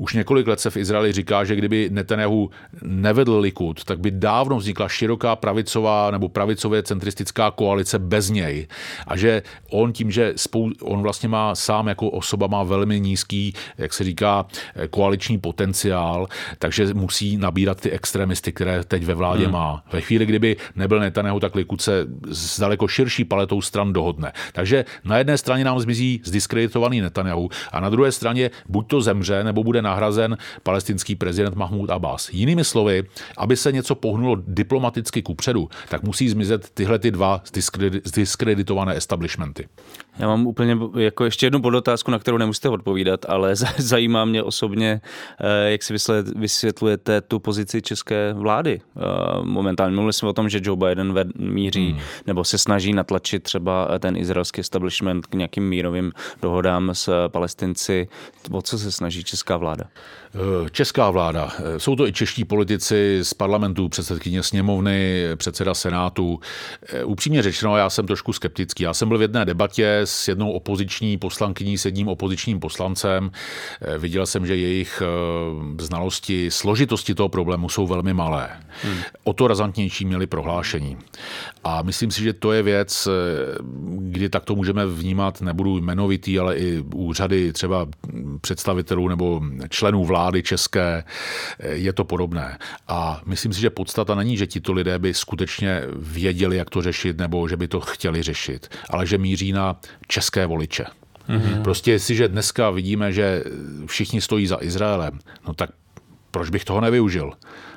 už několik let se v Izraeli říká, že kdyby Netanyahu nevedl Likud, tak by dávno vznikla široká pravicová nebo pravicově centristická koalice bez něj. A že on tím, že spou, on vlastně má sám jako osoba má velmi nízký, jak se říká, koaliční potenciál, takže musí nabírat ty extremisty, které teď ve vládě hmm. má. Ve chvíli, kdyby nebyl Netanyahu, tak Likud se s daleko širší paletou stran dohodne. Takže na jedné straně nám zmizí zdiskreditovaný Netanyahu a na druhé straně buď to zemře, nebo bude nahrazen palestinský prezident Mahmud Abbas. Jinými slovy, aby se něco pohnulo diplomaticky kupředu, tak musí zmizet tyhle ty dva zdiskredi- zdiskreditované establishmenty. Já mám úplně jako ještě jednu podotázku, na kterou nemusíte odpovídat, ale za- zajímá mě osobně, eh, jak si vysvětlujete tu pozici české vlády. Eh, Momentálně mluvili jsme o tom, že Joe Biden míří hmm. nebo se snaží natlačit třeba ten izraelský establishment k nějakým mírovým dohodám s palestinci. O co se snaží česká vláda? Eh, Česká vláda, eh, jsou to i čeští politici z parlamentu, předsedkyně sněmovny, předseda senátu. Eh, Upřímně řečeno, já jsem trošku skeptický. Já jsem byl v jedné debatě s jednou opoziční poslankyní, s jedním opozičním poslancem. Eh, Viděl jsem, že jejich eh, znalosti, složitosti toho problému jsou velmi malé. Hmm. O to razantnější měli prohlášení. A myslím si, že to je věc, eh, kdy tak to můžeme vnímat, nebudu jmenovitý, ale i úřady třeba představitelů nebo členů vlády české, je to podobné. A myslím si, že podstata není, že tito lidé by skutečně věděli, jak to řešit, nebo že by to chtěli řešit, ale že míří na české voliče. Mm-hmm. Prostě jestliže dneska vidíme, že všichni stojí za Izraelem, no tak proč bych toho nevyužil?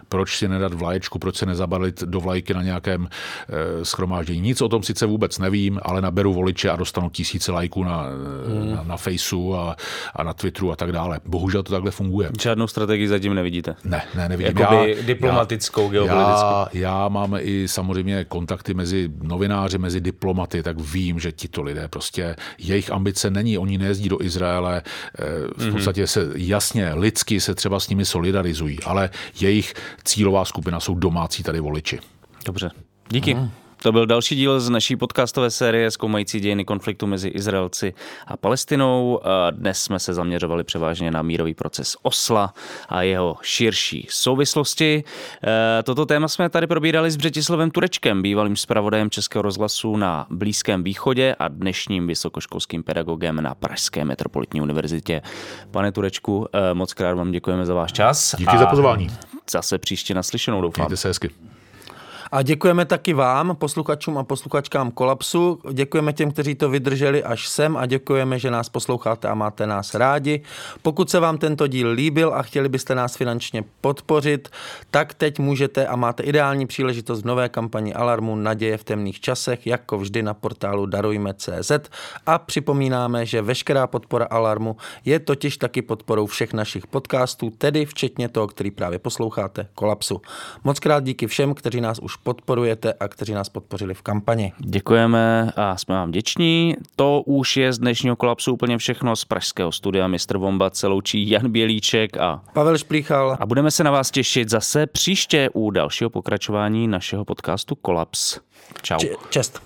Proč si nedat vlaječku, proč se nezabalit do vlajky na nějakém e, schromáždění? Nic o tom sice vůbec nevím, ale naberu voliče a dostanu tisíce lajků na, mm. na, na Faceu a, a na Twitteru a tak dále. Bohužel to takhle funguje. Žádnou strategii zatím nevidíte? Ne, ne, nevidím. Jakoby diplomatickou, geopolitickou. Já, já mám i samozřejmě kontakty mezi novináři, mezi diplomaty, tak vím, že tito lidé prostě, jejich ambice není, oni nejezdí do Izraele, eh, v podstatě se jasně lidsky se třeba s nimi solidarizují, ale jejich cílová skupina jsou domácí tady voliči. Dobře, díky. Aha. To byl další díl z naší podcastové série zkoumající dějiny konfliktu mezi Izraelci a Palestinou. A Dnes jsme se zaměřovali převážně na mírový proces Osla a jeho širší souvislosti. E, Toto téma jsme tady probírali s Břetislavem Turečkem, bývalým zpravodajem Českého rozhlasu na Blízkém východě a dnešním vysokoškolským pedagogem na Pražské metropolitní univerzitě. Pane Turečku, e, moc krát vám děkujeme za váš čas. Díky za pozvání. Zase příště naslyšenou, doufám. Mějte se hezky. A děkujeme taky vám, posluchačům a posluchačkám Kolapsu. Děkujeme těm, kteří to vydrželi až sem a děkujeme, že nás posloucháte a máte nás rádi. Pokud se vám tento díl líbil a chtěli byste nás finančně podpořit, tak teď můžete a máte ideální příležitost v nové kampani Alarmu Naděje v temných časech, jako vždy na portálu darujme.cz a připomínáme, že veškerá podpora Alarmu je totiž taky podporou všech našich podcastů, tedy včetně toho, který právě posloucháte, Kolapsu. Moc krát díky všem, kteří nás už podporujete a kteří nás podpořili v kampani. Děkujeme a jsme vám vděční. To už je z dnešního kolapsu úplně všechno z pražského studia Mr. Bomba se loučí Jan Bělíček a, Pavel Šplíchal. a budeme se na vás těšit zase příště u dalšího pokračování našeho podcastu Kolaps. Čau. Č- čest.